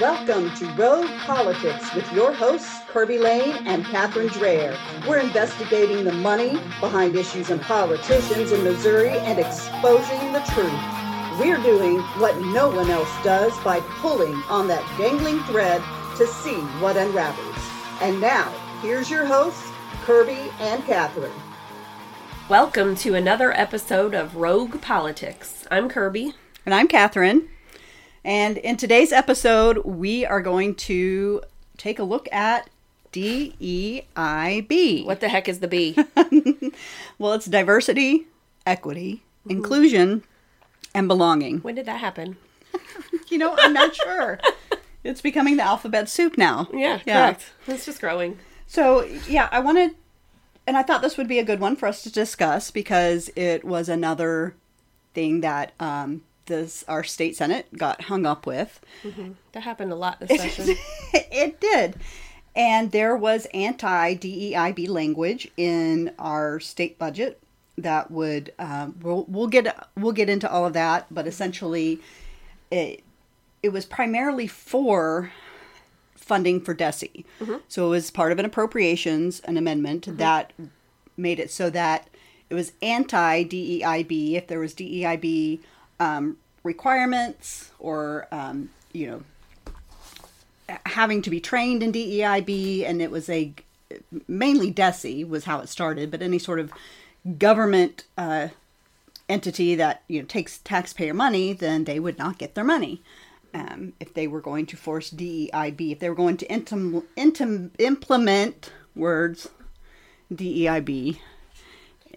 Welcome to Rogue Politics with your hosts, Kirby Lane and Catherine Dreher. We're investigating the money behind issues and politicians in Missouri and exposing the truth. We're doing what no one else does by pulling on that dangling thread to see what unravels. And now, here's your hosts, Kirby and Catherine. Welcome to another episode of Rogue Politics. I'm Kirby. And I'm Catherine. And in today's episode, we are going to take a look at DEIB. What the heck is the B? well, it's diversity, equity, mm-hmm. inclusion, and belonging. When did that happen? you know, I'm not sure. it's becoming the alphabet soup now. Yeah, yeah. correct. It's just growing. So, yeah, I wanted, and I thought this would be a good one for us to discuss because it was another thing that um, this our state senate got hung up with. Mm-hmm. That happened a lot this session. it did. And there was anti DEIB language in our state budget that would um, we'll, we'll get we'll get into all of that, but essentially, it it was primarily for funding for DESE. Mm-hmm. So it was part of an appropriations, an amendment mm-hmm. that made it so that it was anti DEIB if there was DEIB um, requirements or um, you know having to be trained in DEIB, and it was a mainly DESE was how it started, but any sort of government uh, entity that you know takes taxpayer money, then they would not get their money. Um, if they were going to force DEIB, if they were going to intim- intim- implement words DEIB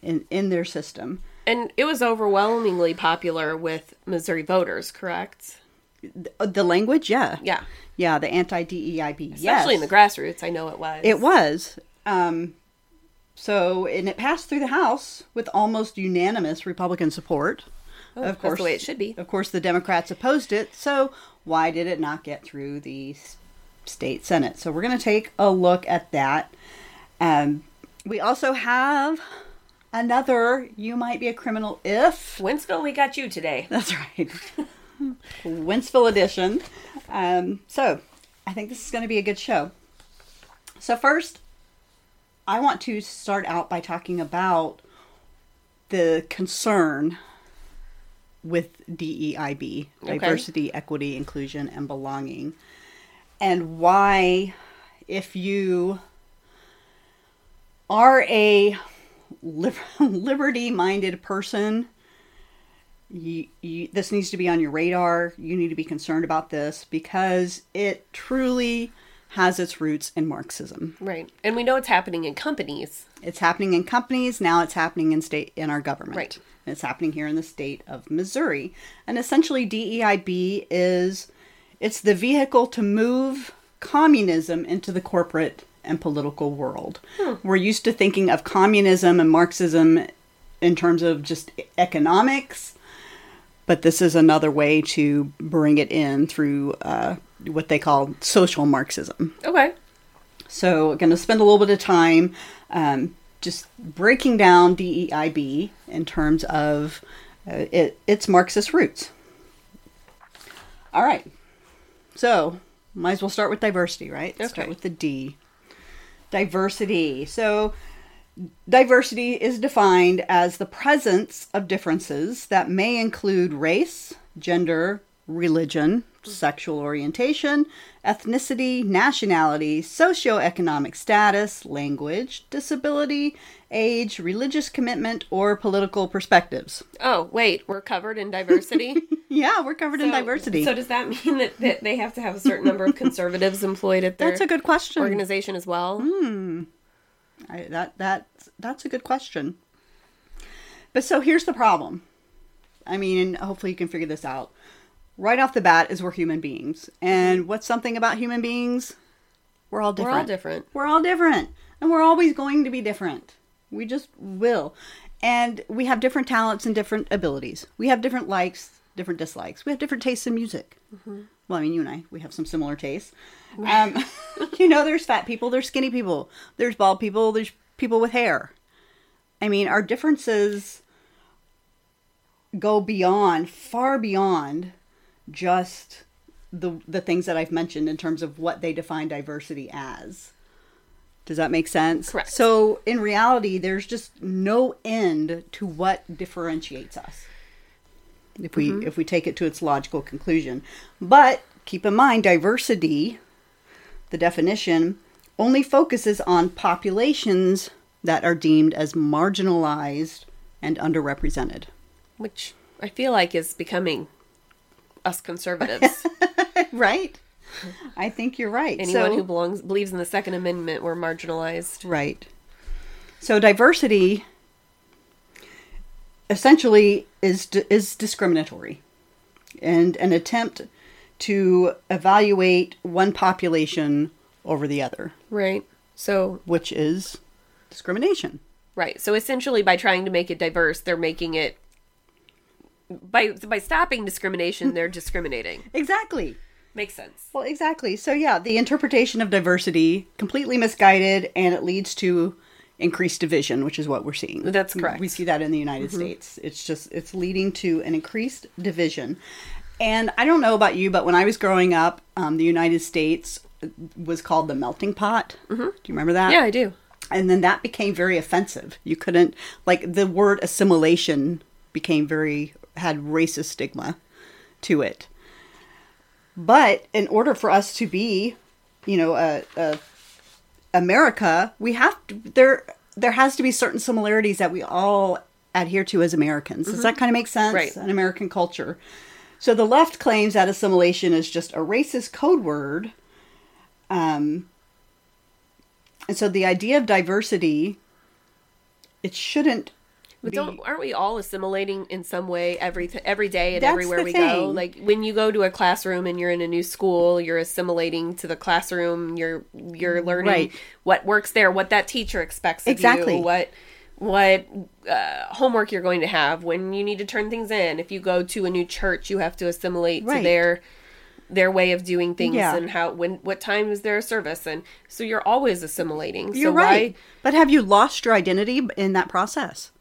in in their system. And it was overwhelmingly popular with Missouri voters, correct? The, the language, yeah, yeah, yeah. The anti DEIB, especially yes. in the grassroots. I know it was. It was. Um, so, and it passed through the House with almost unanimous Republican support. Oh, of course, the way it should be. Of course, the Democrats opposed it. So, why did it not get through the state Senate? So, we're going to take a look at that. Um, we also have another You Might Be a Criminal If. Wentzville, we got you today. That's right. Wentzville edition. Um, so, I think this is going to be a good show. So, first, I want to start out by talking about the concern with DEIB okay. diversity, equity, inclusion, and belonging and why, if you are a liberty minded person, you, you, this needs to be on your radar. You need to be concerned about this because it truly has its roots in Marxism. Right. And we know it's happening in companies. It's happening in companies, now it's happening in state in our government. Right. And it's happening here in the state of Missouri. And essentially DEIB is it's the vehicle to move communism into the corporate and political world. Hmm. We're used to thinking of communism and Marxism in terms of just economics, but this is another way to bring it in through uh, what they call social Marxism. Okay. So, going to spend a little bit of time um, just breaking down DEIB in terms of uh, it, its Marxist roots. All right. So, might as well start with diversity, right? Okay. Start with the D. Diversity. So, diversity is defined as the presence of differences that may include race, gender, religion, sexual orientation, ethnicity, nationality, socioeconomic status, language, disability, age, religious commitment, or political perspectives. Oh, wait, we're covered in diversity. Yeah, we're covered in diversity. So does that mean that, that they have to have a certain number of conservatives employed at their That's a good question. organization as well? Hmm. I, that that that's a good question. But so here's the problem. I mean, and hopefully you can figure this out. Right off the bat is we're human beings. And what's something about human beings? We're all different. We're all different. We're all different. And we're always going to be different. We just will. And we have different talents and different abilities. We have different likes, different dislikes. We have different tastes in music. Well, I mean, you and I, we have some similar tastes. Um, you know, there's fat people, there's skinny people, there's bald people, there's people with hair. I mean, our differences go beyond, far beyond just the the things that I've mentioned in terms of what they define diversity as. Does that make sense? Correct. So, in reality, there's just no end to what differentiates us. If we mm-hmm. if we take it to its logical conclusion. But keep in mind diversity, the definition only focuses on populations that are deemed as marginalized and underrepresented. Which I feel like is becoming us conservatives. Right? I think you're right. Anyone So- who belongs believes in the Second Amendment were marginalized. Right. So diversity essentially is is discriminatory and an attempt to evaluate one population over the other, Right. So which is discrimination. right. So essentially by trying to make it diverse, they're making it by by stopping discrimination, they're discriminating. Exactly. Makes sense. Well, exactly. So yeah, the interpretation of diversity completely misguided and it leads to increased division, which is what we're seeing. That's correct. We see that in the United States. It's just it's leading to an increased division. And I don't know about you, but when I was growing up, um, the United States was called the melting pot. Mm-hmm. Do you remember that? Yeah, I do. and then that became very offensive. You couldn't like the word assimilation became very had racist stigma to it. But in order for us to be, you know, a, a America, we have to there there has to be certain similarities that we all adhere to as Americans. Does that kind of make sense? Right. An American culture. So the left claims that assimilation is just a racist code word. Um, and so the idea of diversity, it shouldn't But don't aren't we all assimilating in some way every every day and That's everywhere we go? Like when you go to a classroom and you're in a new school, you're assimilating to the classroom. You're you're learning Right. what works there, what that teacher expects of Exactly. you, what what uh, homework you're going to have when you need to turn things in. If you go to a new church, you have to assimilate to their their way of doing things Yeah. and how when what time is their service and so you're always assimilating. You're so right. why But have you lost your identity in that process?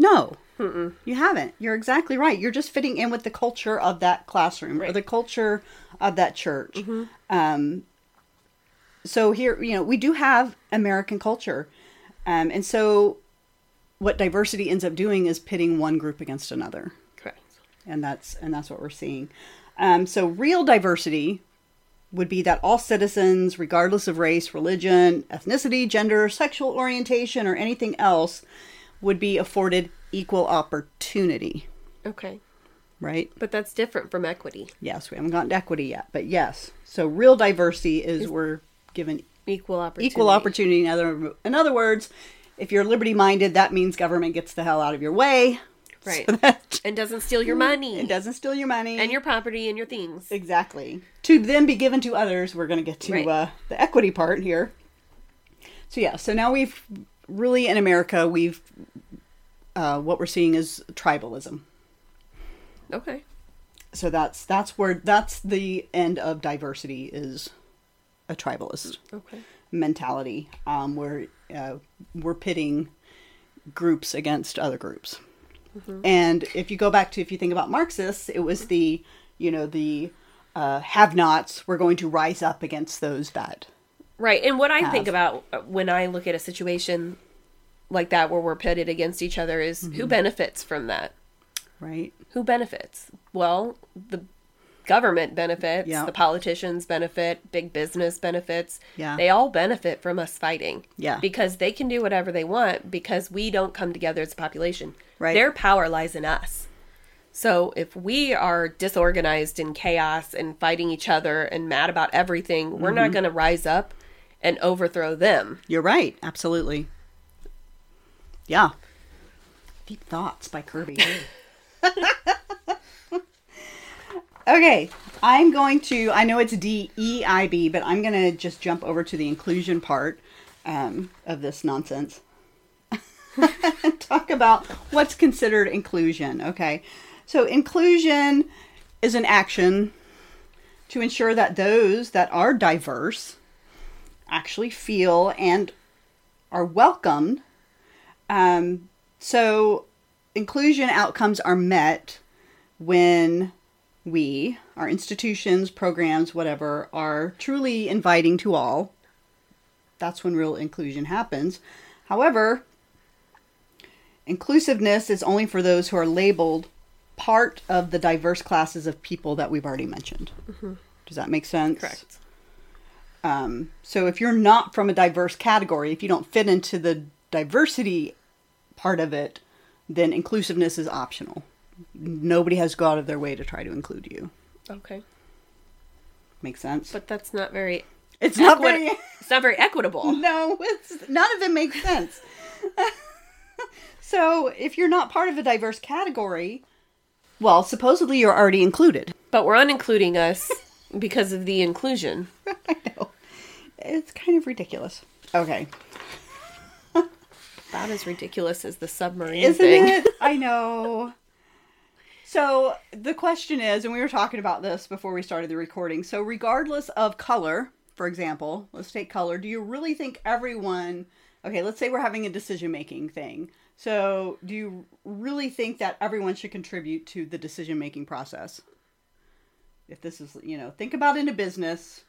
No. No, you haven't. You're exactly right. You're just fitting in with the culture of that classroom or the culture of that church. Um, so here, you know, we do have American culture, um, and so what diversity ends up doing is pitting one group against another, Correct. and that's and that's what we're seeing. Um, so real diversity would be that all citizens, regardless of race, religion, ethnicity, gender, sexual orientation, or anything else, would be afforded equal opportunity, Okay. right? But that's different from equity. Yes, we haven't gotten to equity yet, but yes. So real diversity is we're given Equal opportunity. equal opportunity. In other, in other words, if you're liberty minded, that means government gets the hell out of your way. Right. So that and doesn't steal your money. it doesn't steal your money. And your property and your things. Exactly. To then be given to others. We're going to get to Right. uh, the equity part here. So yeah, so now we've really in America we've uh, what we're seeing is tribalism. Okay. So that's that's where that's the end of diversity is a tribalist Okay. mentality um, where uh, we're pitting groups against other groups. And if you go back to if you think about Marxists, it was the you know the uh, have-nots were going to rise up against those that Right. And what I think about uh, when I look at a situation like that where we're pitted against each other is Mm-hmm. who benefits from that? right Who benefits? Well, the government benefits, Yeah. the politicians benefit, big business benefits. Yeah. They all benefit from us fighting. Yeah. Because they can do whatever they want because we don't come together as a population. Right. Their power lies in us. So if we are disorganized in chaos and fighting each other and mad about everything, we're Mm-hmm. not going to rise up and overthrow them. You're right. Absolutely. Yeah. Deep thoughts by Kirby. okay. I'm going to, I know it's D E I B, but I'm going to just jump over to the inclusion part um, of this nonsense. talk about what's considered inclusion. Okay. So, inclusion is an action to ensure that those that are diverse actually feel and are welcomed. Um, so, inclusion outcomes are met when we, our institutions, programs, whatever, are truly inviting to all. That's when real inclusion happens. However, inclusiveness is only for those who are labeled part of the diverse classes of people that we've already mentioned. Does that make sense? Correct. Um, so if you're not from a diverse category, if you don't fit into the diversity part of it, then inclusiveness is optional. Nobody has to go out of their way to try to include you. Okay. Makes sense? But that's not very it's not equit- very. it's not very equitable. No, it's none of it makes sense. so if you're not part of a diverse category, well, supposedly you're already included. But we're unincluding us because of the inclusion. I know. It's kind of ridiculous. Okay. About as ridiculous as the submarine Isn't thing. it? I know. So the question is, and we were talking about this before we started the recording. So, regardless of color, for example, let's take color. Do you really think everyone? Okay, let's say we're having a decision making thing. So, do you really think that everyone should contribute to the decision making process? If this is, you know, think about in a business.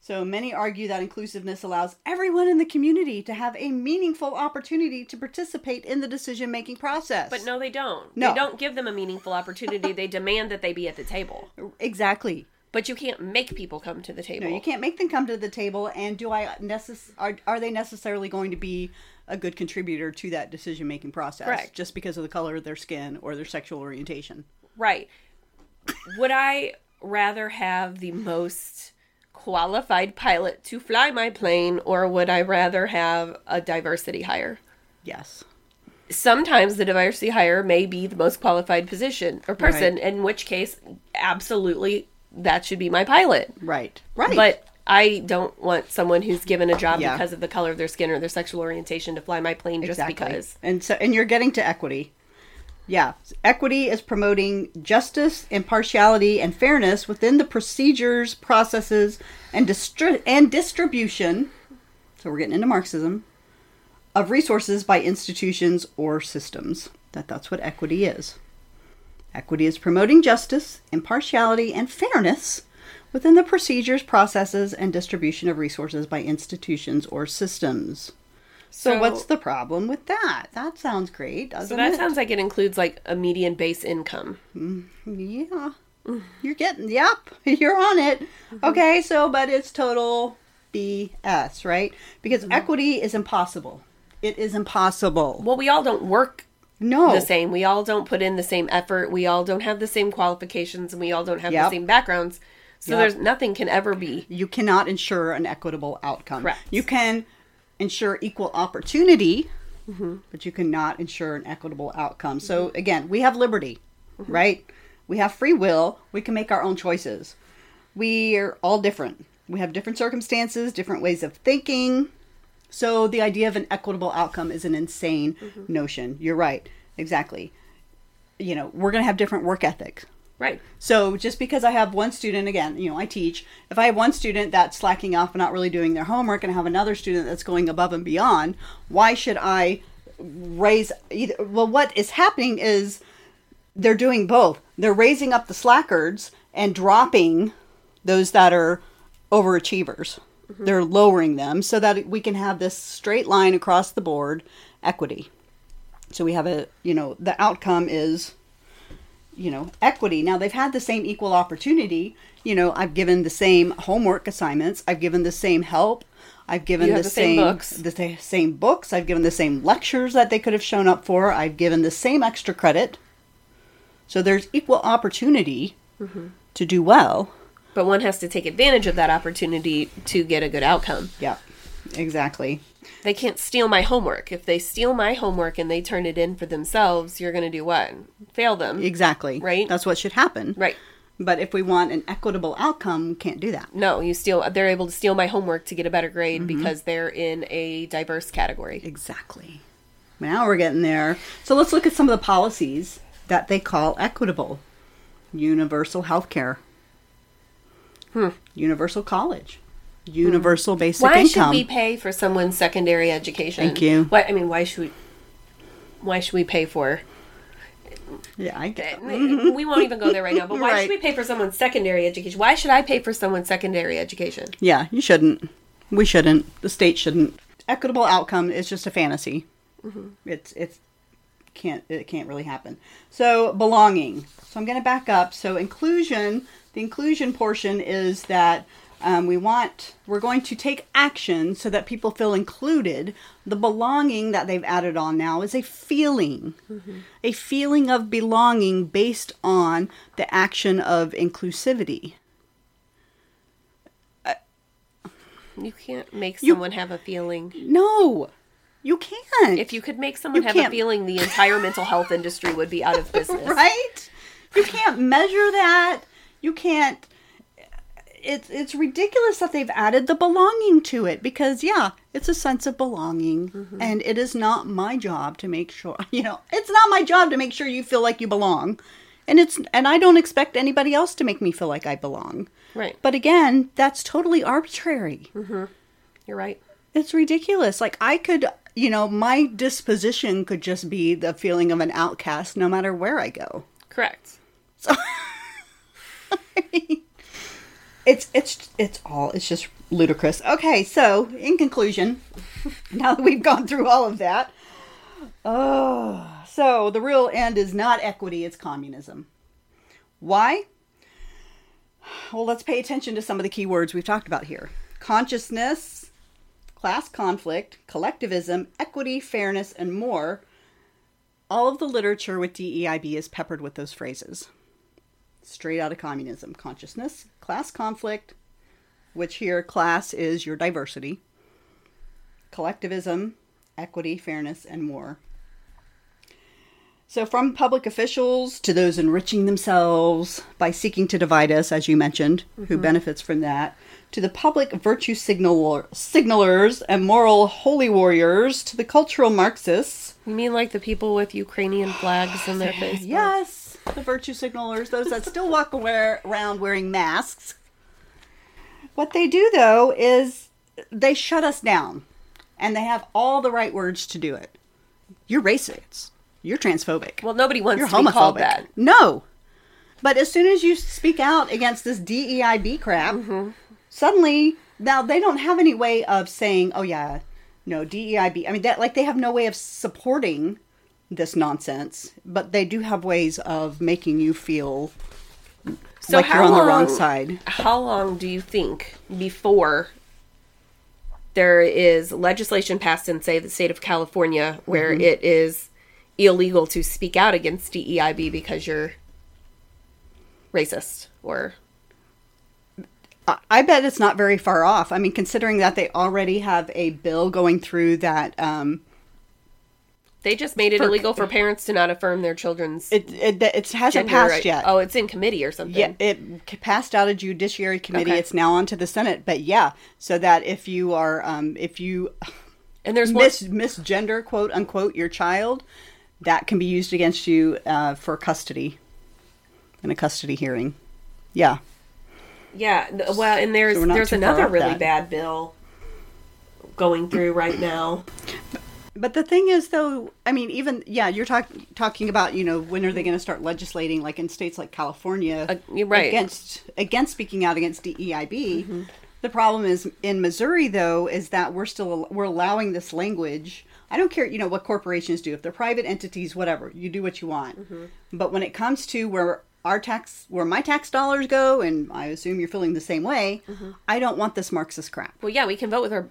So many argue that inclusiveness allows everyone in the community to have a meaningful opportunity to participate in the decision making process. But no, they don't. No. They don't give them a meaningful opportunity. they demand that they be at the table. exactly. But you can't make people come to the table. No, you can't make them come to the table. And do I necess- are are they necessarily going to be a good contributor to that decision making process? Correct. Just because of the color of their skin or their sexual orientation. Right. Would I rather have the most qualified pilot to fly my plane, or would I rather have a diversity hire? Yes. Sometimes the diversity hire may be the most qualified position or person, Right. in which case, absolutely, that should be my pilot. Right. Right. But I don't want someone who's given a job Yeah. because of the color of their skin or their sexual orientation to fly my plane just because. And so and you're getting to equity. Yeah, equity is promoting justice, impartiality, and fairness within the procedures, processes, and distri- and distribution. So we're getting into Marxism of resources by institutions or systems. That that's what equity is. Equity is promoting justice, impartiality, and fairness within the procedures, processes, and distribution of resources by institutions or systems. So, So- what's the problem with that? That sounds great, doesn't it? So that it? sounds like it includes like a median base income. Mm, yeah. You're getting yep, you're on it. Mm-hmm. Okay, so but it's total BS, right? Because mm-hmm. equity is impossible. It is impossible. Well, we all don't work no. the same. We all don't put in the same effort. We all don't have the same qualifications, and we all don't have Yep. the same backgrounds. So Yep. there's nothing can ever be You cannot ensure an equitable outcome. Correct. You can ensure equal opportunity, Mm-hmm. but you cannot ensure an equitable outcome. So again, we have liberty, Mm-hmm. right? We have free will. We can make our own choices. We are all different. We have different circumstances, different ways of thinking. So the idea of an equitable outcome is an insane Mm-hmm. notion. You're right. Exactly. You know, we're going to have different work ethics. Right. So just because I have one student, again, you know, I teach. If I have one student that's slacking off and not really doing their homework, and I have another student that's going above and beyond, why should I raise either? Well, what is happening is they're doing both. They're raising up the slackers and dropping those that are overachievers. Mm-hmm. They're lowering them so that we can have this straight line across the board equity. So we have a, you know, the outcome is you know, equity. Now they've had the same equal opportunity. You know, I've given the same homework assignments. I've given the same help. I've given the, the same same books. the sa- same books. I've given the same lectures that they could have shown up for. I've given the same extra credit. So there's equal opportunity Mm-hmm. to do well. But one has to take advantage of that opportunity to get a good outcome. Yeah, exactly. They can't steal my homework. If they steal my homework and they turn it in for themselves, you're going to do what? Fail them. Exactly. Right. That's what should happen. Right. But if we want an equitable outcome, we can't do that. No, you steal. They're able to steal my homework to get a better grade Mm-hmm. because they're in a diverse category. Exactly. Now we're getting there. So let's look at some of the policies that they call equitable. Universal health care. Universal college. Universal basic Hmm. Why income. should we pay for someone's secondary education? Thank you. Why? I mean, why should we? Why should we pay for? yeah, I get it. we won't even go there right now. But why Right. should we pay for someone's secondary education? Why should I pay for someone's secondary education? Yeah, you shouldn't. We shouldn't. The state shouldn't. Equitable outcome is just a fantasy. It's it's can't it can't really happen. So belonging. So I'm going to back up. So inclusion. The inclusion portion is that um, we want we're going to take action so that people feel included. The belonging that they've added on now is a feeling, a feeling of belonging based on the action of inclusivity. You can't make You- someone have a feeling. No, you can't. If you could make someone You have a can't- feeling, the entire mental health industry would be out of business. right? You can't measure that. You can't. It's it's ridiculous that they've added the belonging to it because yeah, it's a sense of belonging, Mm-hmm. and it is not my job to make sure you know it's not my job to make sure you feel like you belong, and it's and I don't expect anybody else to make me feel like I belong. Right. But again, that's totally arbitrary. You're right. It's ridiculous. Like I could, you know, my disposition could just be the feeling of an outcast no matter where I go. Correct. It's it's it's all it's just ludicrous. Okay, so in conclusion, now that we've gone through all of that, oh, so the real end is not equity, it's communism. Why? Well, let's pay attention to some of the key words we've talked about here. Consciousness, class conflict, collectivism, equity, fairness, and more. All of the literature with DEIB is peppered with those phrases straight out of communism consciousness, class conflict, which here class is your diversity, collectivism, equity, fairness, and more. So, from public officials to those enriching themselves by seeking to divide us, as you mentioned, who mm-hmm. benefits from that, to the public virtue signaler, signalers and moral holy warriors, to the cultural Marxists, You mean like the people with Ukrainian flags in their face? Yes, the virtue signalers, those that still walk aware, around wearing masks. What they do, though, is they shut us down, and they have all the right words to do it. You're racist. You're transphobic. Well, nobody wants You're to be called homophobic. that. No. But as soon as you speak out against this DEIB crap, Mm-hmm. suddenly now they don't have any way of saying, "Oh yeah, no DEIB." I mean, that like they have no way of supporting this nonsense, but they do have ways of making you feel So like you're on the wrong side. How long do you think before there is legislation passed in, say, the state of California where Mm-hmm. it is illegal to speak out against DEIB because you're racist or I- I bet it's not very far off. I mean, considering that they already have a bill going through that um, they just made it For- illegal for parents to not affirm their children's it it, it hasn't passed right- yet. Oh, it's in committee or something. Yeah, it passed out of judiciary committee. Okay. It's now on to the Senate. But yeah, so that if you are, um, if you And there's one mis misgender quote unquote your child, that can be used against you uh, for custody in a custody hearing. Yeah, Yeah, well, and there's So there's another really that. bad bill going through right now. But the thing is, though, I mean, even yeah, you're talking talking about you know when are they going to start legislating like in states like California Uh, right. against against speaking out against DEIB. The problem is in Missouri though is that we're still we're allowing this language I don't care, you know, what corporations do. If they're private entities, whatever, you do what you want. Mm-hmm. But when it comes to where our tax, where my tax dollars go, and I assume you're feeling the same way, Mm-hmm. I don't want this Marxist crap. Well, yeah, we can vote with our,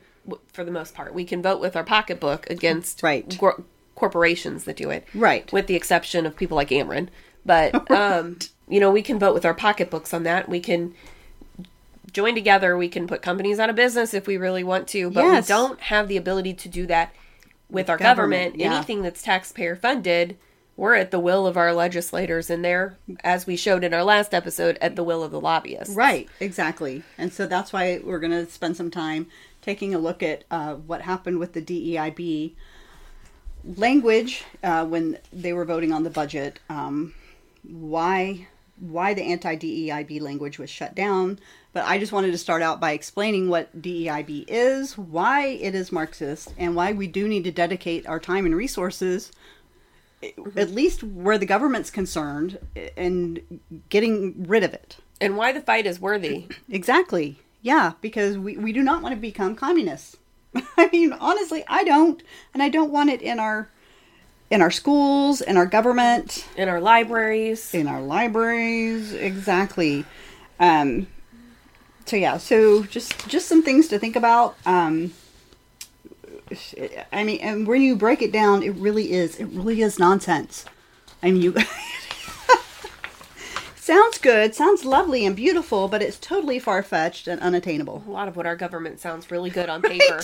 for the most part, we can vote with our pocketbook against Right. gor- corporations that do it. Right. With the exception of people like Ameren. But, um, you know, we can vote with our pocketbooks on that. We can join together. We can put companies out of business if we really want to, but Yes. we don't have the ability to do that with our government, government. yeah. Anything that's taxpayer funded, we're at the will of our legislators, and they're, as we showed in our last episode, at the will of the lobbyists. Right, exactly. And so that's why we're going to spend some time taking a look at uh, what happened with the DEIB language uh, when they were voting on the budget. Um, why why the anti DEIB language was shut down. But I just wanted to start out by explaining what DEIB is, why it is Marxist, and why we do need to dedicate our time and resources at least where the government's concerned, and getting rid of it. And why the fight is worthy. Exactly. Yeah, because we, we do not want to become communists. I mean, honestly, I don't, and I don't want it in our in our schools, in our government, in our libraries. in our libraries. Exactly. Um, so yeah, so just just some things to think about. Um, I mean, and when you break it down, it really is. It really is nonsense. I mean, you. sounds good, sounds lovely and beautiful, but it's totally far fetched and unattainable. A lot of what our government sounds really good on paper.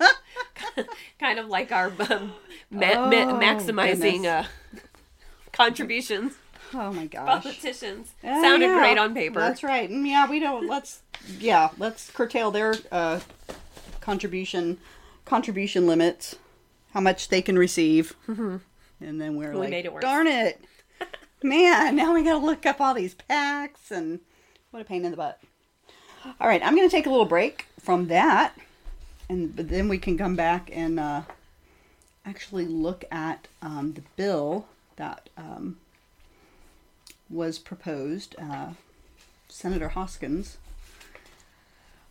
kind of like our um, ma- ma- Oh, maximizing uh, contributions. Oh my gosh. Politicians Oh, sounded yeah. great on paper. That's right. Mm, Yeah, we don't. Let's. Yeah, let's curtail their uh, contribution contribution limits, how much they can receive, and then we're We like, made it worse. darn it, man! Now we got to look up all these PACs, and what a pain in the butt. All right, I'm to take a little break from that, and then we can come back and uh, actually look at um, the bill that um, was proposed. Uh, Senator Hoskins.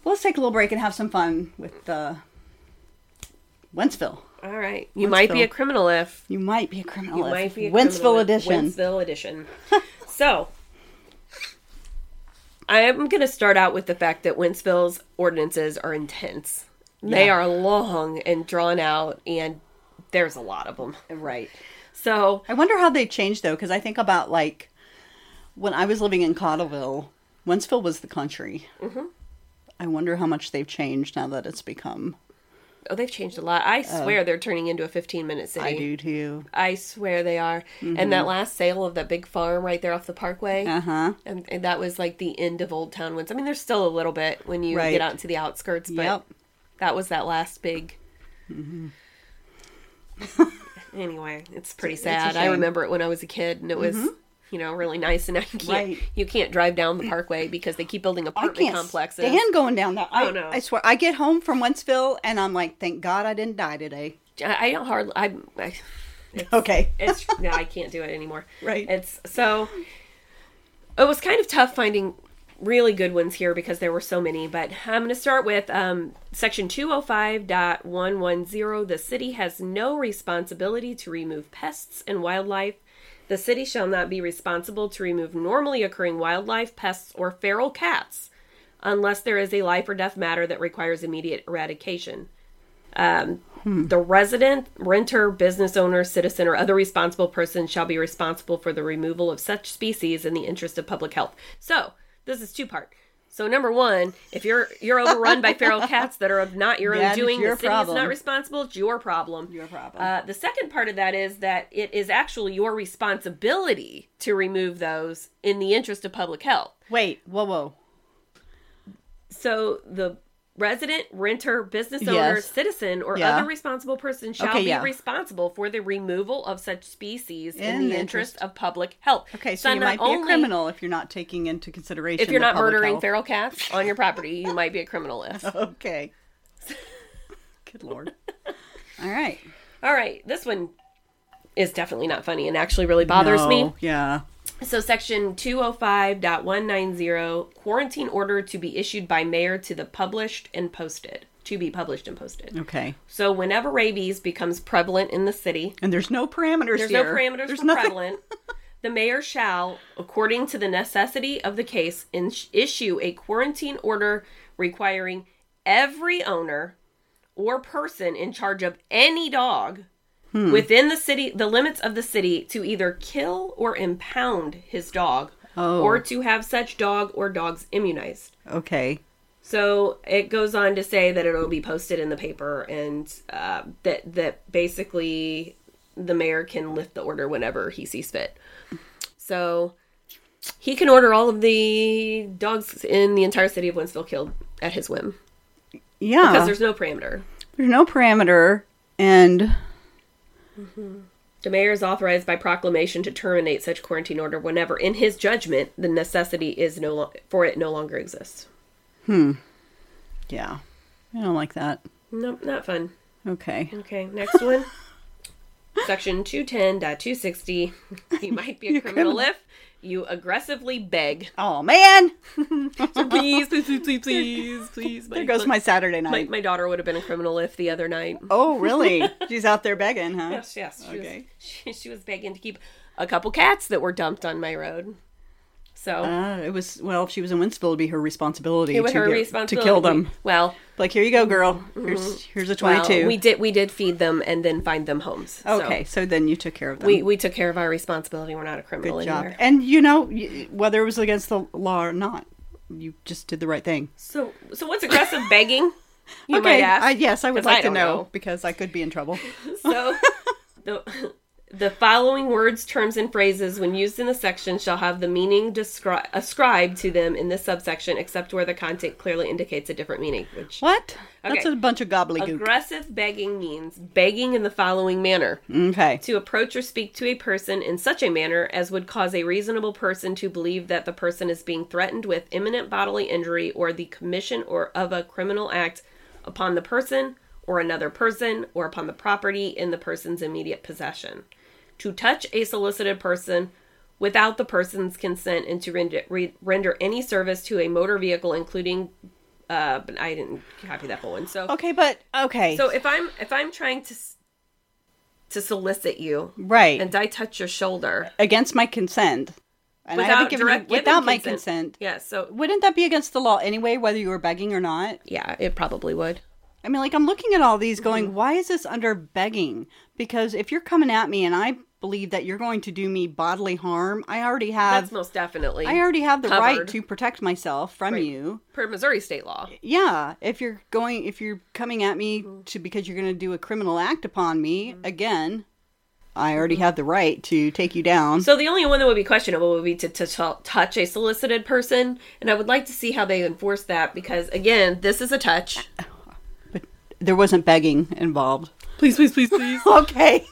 Well, let's take a little break and have some fun with uh, Wentzville. All right. You might be a criminal if You might be a criminal. you if- might be a Wentzville edition. Wentzville edition. so, I am going to start out with the fact that Wentzville's ordinances are intense. They are long and drawn out, and there's a lot of them. Right. So, I wonder how they changed though, because I think about like when I was living in Cottleville, Wentzville was the country. Mm-hmm. I wonder how much they've changed now that it's become. Oh, they've changed a lot. I swear they're turning into a 15 minute city. I do too. I swear they are. And that last sale of that big farm right there off the parkway. Uh huh. And, and that was like the end of Old Town Woods. I mean, there's still a little bit when you Right. get out into the outskirts, but Yep. that was that last big. Mm-hmm. anyway, it's pretty It's sad. I. Mm-hmm. remember it when I was a kid, and it was you know really nice. And now you can't Right. you can't drive down the parkway because they keep building I apartment can't complexes. stand going down that. I, Oh, no. I swear, I get home from Wentzville and I'm like, thank God I didn't die today. I, I don't hardly. I, I Okay. it's no, I can't do it anymore. Right. It's so it was kind of tough finding really good ones here because there were so many, but I'm going to start with um, section 205.110. The city has no responsibility to remove pests and wildlife. The city shall not be responsible to remove normally occurring wildlife, pests, or feral cats unless there is a life or death matter that requires immediate eradication. Um, The resident, renter, business owner, citizen, or other responsible person shall be responsible for the removal of such species in the interest of public health. So this is two part. So number one, if you're you're overrun by feral cats that are of not your own doing, your the city problem. is not responsible. It's your problem. Your problem. Uh, the second part of that is that it is actually your responsibility to remove those in the interest of public health. Wait, whoa, whoa. So the resident, renter, business owner, Yes. citizen, or Yeah. other responsible person shall Okay, be yeah. responsible for the removal of such species in, In the interest, interest- of public health. Okay, so, you not might be only- a criminal if you're not taking into consideration. If you're not murdering health. feral cats on your property, you might be a criminal if. Okay. Good lord. All right. All right, this one is definitely not funny and actually really bothers me. Yeah. So, section 205.190 quarantine order to be issued by mayor to the published and posted. to be published and posted. Okay. So whenever rabies becomes prevalent in the city, And there's no parameters there's here. no parameters There's for nothing- prevalent. The mayor shall, according to the necessity of the case, in- issue a quarantine order requiring every owner or person in charge of any dog Hmm. within the city, the limits of the city, to either kill or impound his dog, Oh. or to have such dog or dogs immunized. Okay. So it goes on to say that it'll be posted in the paper, and uh, that that basically the mayor can lift the order whenever he sees fit. So he can order all of the dogs in the entire city of Wentzville killed at his whim Yeah. because there's no parameter. there's no parameter and The mayor is authorized by proclamation to terminate such quarantine order whenever, in his judgment, the necessity is no lo- for it no longer exists. Hmm. Yeah. I don't like that. Nope, not fun. Okay. Okay, next one. Section 210.260. You might be a criminal if you aggressively beg. Oh man. Please, please, please, please, please, please. There goes my Saturday My, night. my daughter would have been a criminal if the other night. Oh really? She's out there begging, huh? Yes, yes. She, Okay. was, she, she was begging to keep a couple cats that were dumped on my road. So Uh, it was well, if she was in Wentzville, it'd be her responsibility it was to her get- responsibility to kill them. Well, Like here you go, girl. Here's here's a well, twenty-two. we did we did feed them and then find them homes. Okay, so then you took care of them. we we took care of our responsibility. We're not a criminal Good job. anywhere. And you know, whether it was against the law or not, you just did the right thing. So so what's aggressive begging? You okay. might ask. I, yes, I would 'Cause I like to know, know. because I could be in trouble. So the the following words, terms, and phrases, when used in the section, shall have the meaning descri- ascribed to them in this subsection, except where the content clearly indicates a different meaning. Which What? That's a bunch of gobbledygook. aggressive begging means begging in the following manner: okay. to approach or speak to a person in such a manner as would cause a reasonable person to believe that the person is being threatened with imminent bodily injury or the commission or of a criminal act upon the person or another person or upon the property in the person's immediate possession. To touch a solicited person without the person's consent and to render, re, render any service to a motor vehicle, including. Uh, but I didn't copy that whole one. So Okay, but okay. so if I'm if I'm trying to to solicit you, right. and I touch your shoulder against my consent. And I haven't without given direct given without my consent. consent. Yeah, so Wouldn't that be against the law anyway, whether you were begging or not? yeah, it probably would. I mean, like I'm looking at all these, Mm-hmm. going, why is this under begging? Because if you're coming at me and I believe that you're going to do me bodily harm, I already have, That's most definitely. I already have the right to protect myself from Right. you. per Missouri state law. Yeah, if you're going, if you're coming at me Mm-hmm. to because you're going to do a criminal act upon me again, I already have the right to take you down. So the only one that would be questionable would be to, to, t- touch a solicited person, and I would like to see how they enforce that because again, this is a touch. but there wasn't begging involved. Please, please, please, please. Okay.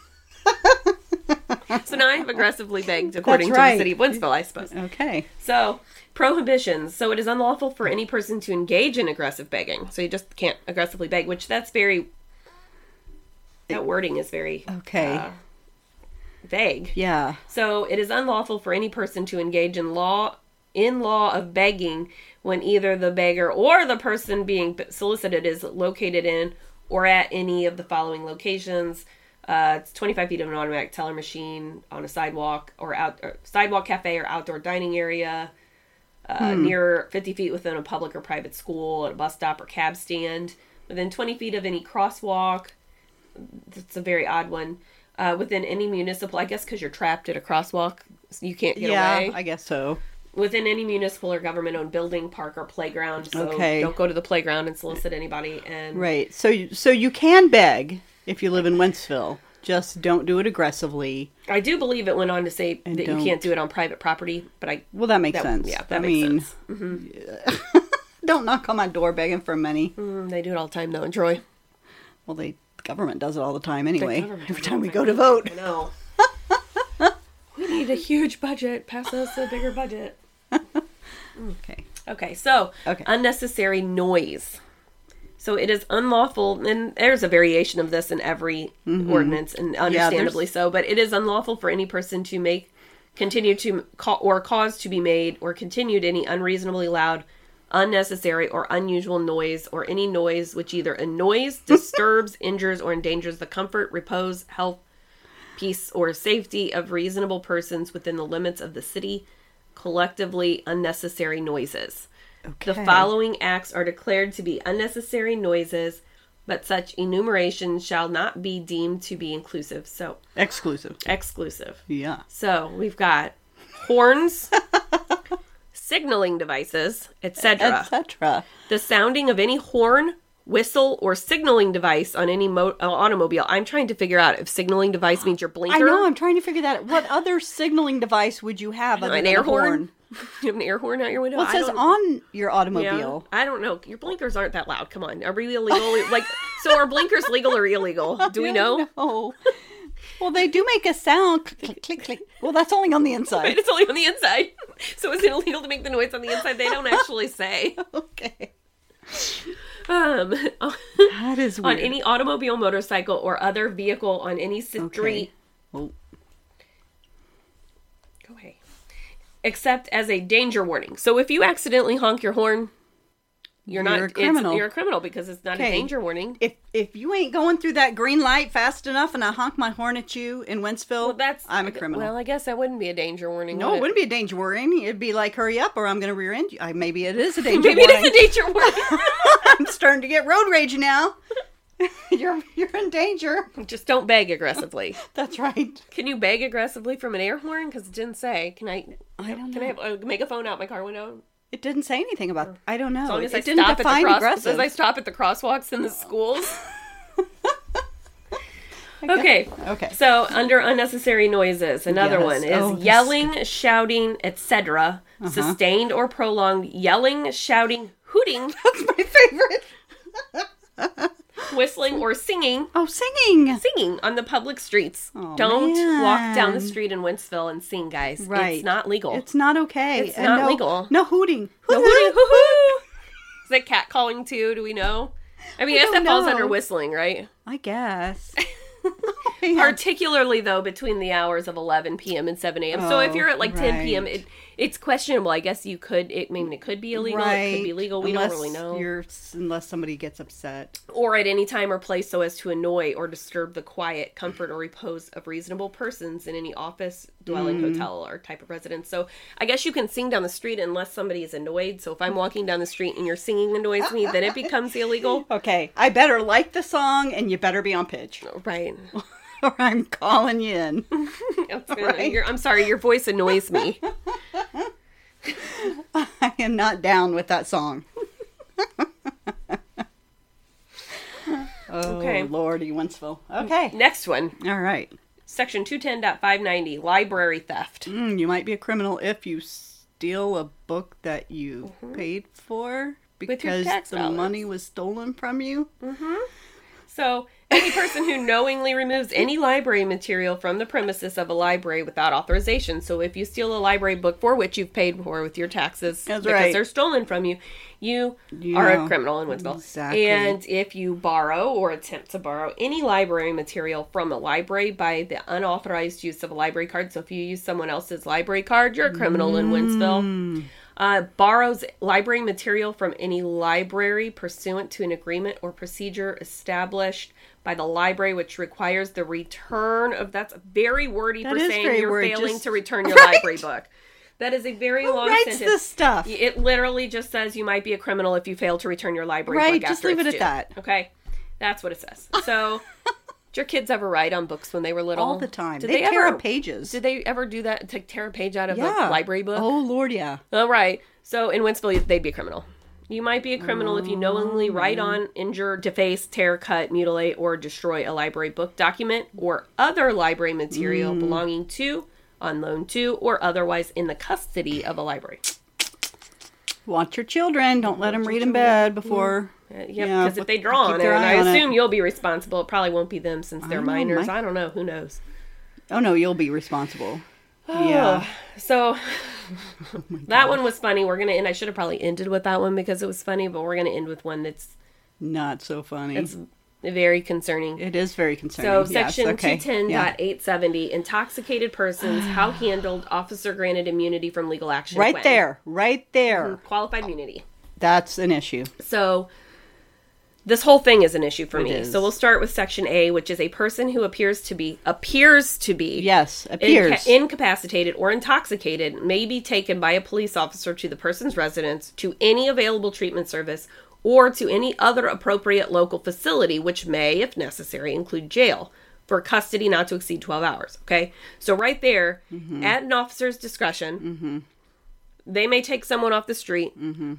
so now I have aggressively begged according right. to the city of Wentzville, I suppose. Okay. So, prohibitions. So, it is unlawful for any person to engage in aggressive begging. So, you just can't aggressively beg, which that's very. That wording is very Okay. uh, vague. Yeah. So, it is unlawful for any person to engage in law in law of begging when either the beggar or the person being solicited is located in or at any of the following locations. Uh, it's 25 feet of an automatic teller machine on a sidewalk or out or sidewalk cafe or outdoor dining area. Uh, Near 50 feet within a public or private school, at a bus stop or cab stand. Within 20 feet of any crosswalk. That's a very odd one. Uh, within any municipal, I guess because you're trapped at a crosswalk, so you can't get yeah, away I guess so. Within any municipal or government owned building, park, or playground. So Okay. don't go to the playground and solicit anybody. And Right. So you, so you can beg if you live in Wentzville. Just don't do it aggressively. I do believe it went on to say And that don't- you can't do it on private property, but I Well, that makes that, sense. Yeah, that I makes mean, sense. don't knock on my door begging for money. Mm, they do it all the time, though. in Troy. Well, the government does it all the time anyway. government Every time we go to vote. Know. we need a huge budget. Pass us a bigger budget. Okay. Okay, so Okay. unnecessary noise. So it is unlawful, and there's a variation of this in every mm-hmm. ordinance, and understandably so. But it is unlawful for any person to make, continue to ca- or cause to be made or continued any unreasonably loud unnecessary or unusual noise or any noise which either annoys, disturbs, injures, or endangers the comfort, repose, health, peace, or safety of reasonable persons within the limits of the city, collectively unnecessary noises. The following acts are declared to be unnecessary noises, but such enumeration shall not be deemed to be inclusive, so Exclusive. exclusive. Yeah. So we've got horns, signaling devices, etc. Etc. The sounding of any horn, whistle, or signaling device on any mo- uh, automobile. I'm trying to figure out if signaling device means your blinker. I know. I'm trying to figure that. out. What other signaling device would you have? Other an than air a horn. you have an air horn out your window. Well, it says on your Yeah, automobile. I don't know. Your blinkers aren't that loud. Come on, are we illegal? like, so are blinkers legal or illegal? Do we know? No. well, they do make a sound. Click, click, click. Well, that's only on the inside. It's only on the inside. So is it illegal to make the noise on the inside? They don't actually say. okay. Um, That is on any automobile, motorcycle, or other vehicle on any street. Okay. Oh, Go away. Except as a danger warning. So if you accidentally honk your horn, you're, not You're a criminal. you're a criminal because it's not a danger warning. if if you ain't going through that green light fast enough, and I honk my horn at you in Wentzville, Well, that's I'm a criminal. Well, I guess that wouldn't be a danger warning. no, would it wouldn't be a danger warning. It'd be like, hurry up, or I'm going to rear end you. I, maybe it is a danger Maybe it warning. is a danger warning. I'm starting to get road rage now. you're you're in danger. Just don't beg aggressively. That's right. Can you beg aggressively from an air horn? Because it didn't say. Can I? I don't Can I have uh, a phone out my car window? It didn't say anything about. I don't know. As long as it I didn't stop at the define cross, aggressive. as I stop at the crosswalks in the schools. okay. Okay. So under unnecessary noises, another Yes. one is Oh, this- yelling, shouting, etc. Uh-huh. Sustained or prolonged yelling, shouting, hooting, That's my favorite. Whistling, or singing. Oh, singing. Singing on the public streets. Oh, Don't walk down the street in Wentzville and sing, guys. Right. It's not legal. It's not okay. It's And not no, legal. No hooting. No hooting, hoo hoo. Is that cat calling too? Do we know? I mean, I, guess that falls under whistling, right? I guess. Particularly though, between the hours of 11 p.m. and 7 a.m. so if Oh, you're at like 10 p.m., it, it's questionable. I guess you could. It I mean it could be illegal. It could be legal. We unless don't really know. You're, unless somebody gets upset. Or at any time or place so as to annoy or disturb the quiet, comfort, or repose of reasonable persons in any office, dwelling, Mm-hmm. hotel, or type of residence. So I guess you can sing down the street unless somebody is annoyed. So if I'm walking down the street and your singing annoys me, then it becomes illegal. Okay, I better like the song, and you better be on pitch, Right. or I'm calling you in. It's I'm sorry, your voice annoys me. I am not down with that song. oh, Okay. Lordy, Wentzville. Okay. Next one, All right. Section 210.590, library theft. Mm, you might be a criminal if you steal a book that you paid for Mm-hmm. With your because the money was stolen from you. So, any person who knowingly removes any library material from the premises of a library without authorization. So, if you steal a library book for which you've paid for with your taxes That's because right. they're stolen from you, you You are know. a criminal in Wentzville. Exactly. And if you borrow or attempt to borrow any library material from a library by the unauthorized use of a library card, so if you use someone else's library card, you're a criminal in Wentzville. Uh, borrows library material from any library pursuant to an agreement or procedure established by the library, which requires the return of. That's very wordy That for saying you're wordy, failing just- to return your Right. library book. That is a very Who long writes sentence. this stuff? It literally just says you might be a criminal if you fail to return your library Right, book just leave it at due. that. Okay, that's what it says. So, did your kids ever write on books when they were little? All the time. Did they, they, tear ever? up pages. Did they ever do that to tear a page out of yeah. a library book? Oh, Lord, yeah. All right. So in Wentzville, they'd be a criminal. You might be a criminal if you knowingly write mm. on, injure, deface, tear, cut, mutilate, or destroy a library book document or other library material mm. belonging to, on loan to, or otherwise in the custody of a library. Watch your children. Don't let them read in bed mm. before. Uh, Yeah, because if they draw on it, and I on it. assume you'll be responsible. It probably won't be them since they're don't know, minors. I don't know. Who knows? Oh, no, you'll be responsible. Oh, yeah. So Oh that one was funny. We're gonna end. I should have probably ended with that one because it was funny, but we're gonna end with one that's Not so funny. it's very concerning. it is very concerning. So, Yes, section okay. Yeah. 210.870, intoxicated persons, how handled, officer granted immunity from legal action. Right when? there. Right there. Mm-hmm. Qualified immunity. That's an issue. So this whole thing is an issue for It me. is. So we'll start with section A, which is a person who appears to be appears to be Yes, appears. inca- incapacitated or intoxicated may be taken by a police officer to the person's residence to any available treatment service or to any other appropriate local facility which may if necessary include jail for custody not to exceed 12 hours okay so right there Mm-hmm. at an officer's discretion they may take someone off the street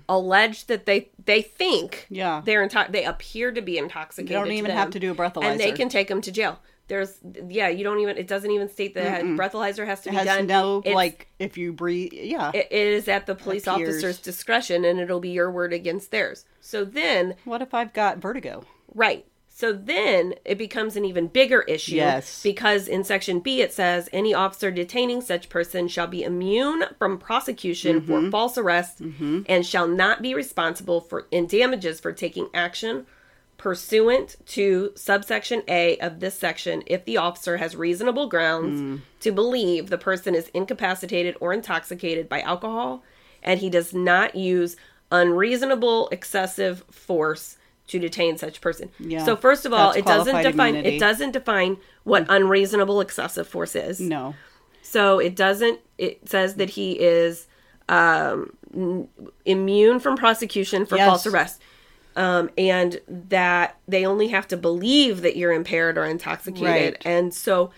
allege that they they think Mm-hmm. Yeah. they're into- they appear to be intoxicated You don't even them, have to do a breathalyzer. and they can take them to jail there's yeah you don't even it doesn't even state that a breathalyzer has to It be has done no It's- like if you breathe. Yeah. it is at the police Appears. officer's discretion and it'll be your word against theirs so then what if I've got vertigo? right so then it becomes an even bigger issue Yes. because in section b it says any officer detaining such person shall be immune from prosecution Mm-hmm. for false arrest and shall not be responsible for in damages for taking action pursuant to subsection A of this section if the officer has reasonable grounds Mm. to believe the person is incapacitated or intoxicated by alcohol and he does not use unreasonable excessive force to detain such person. Yeah, so first of all, that's it doesn't define immunity. it doesn't define what unreasonable excessive force is. No. So it doesn't. It says that he is um, n- immune from prosecution for Yes. false arrest, um, and that they only have to believe that you're impaired or intoxicated. Right. And so,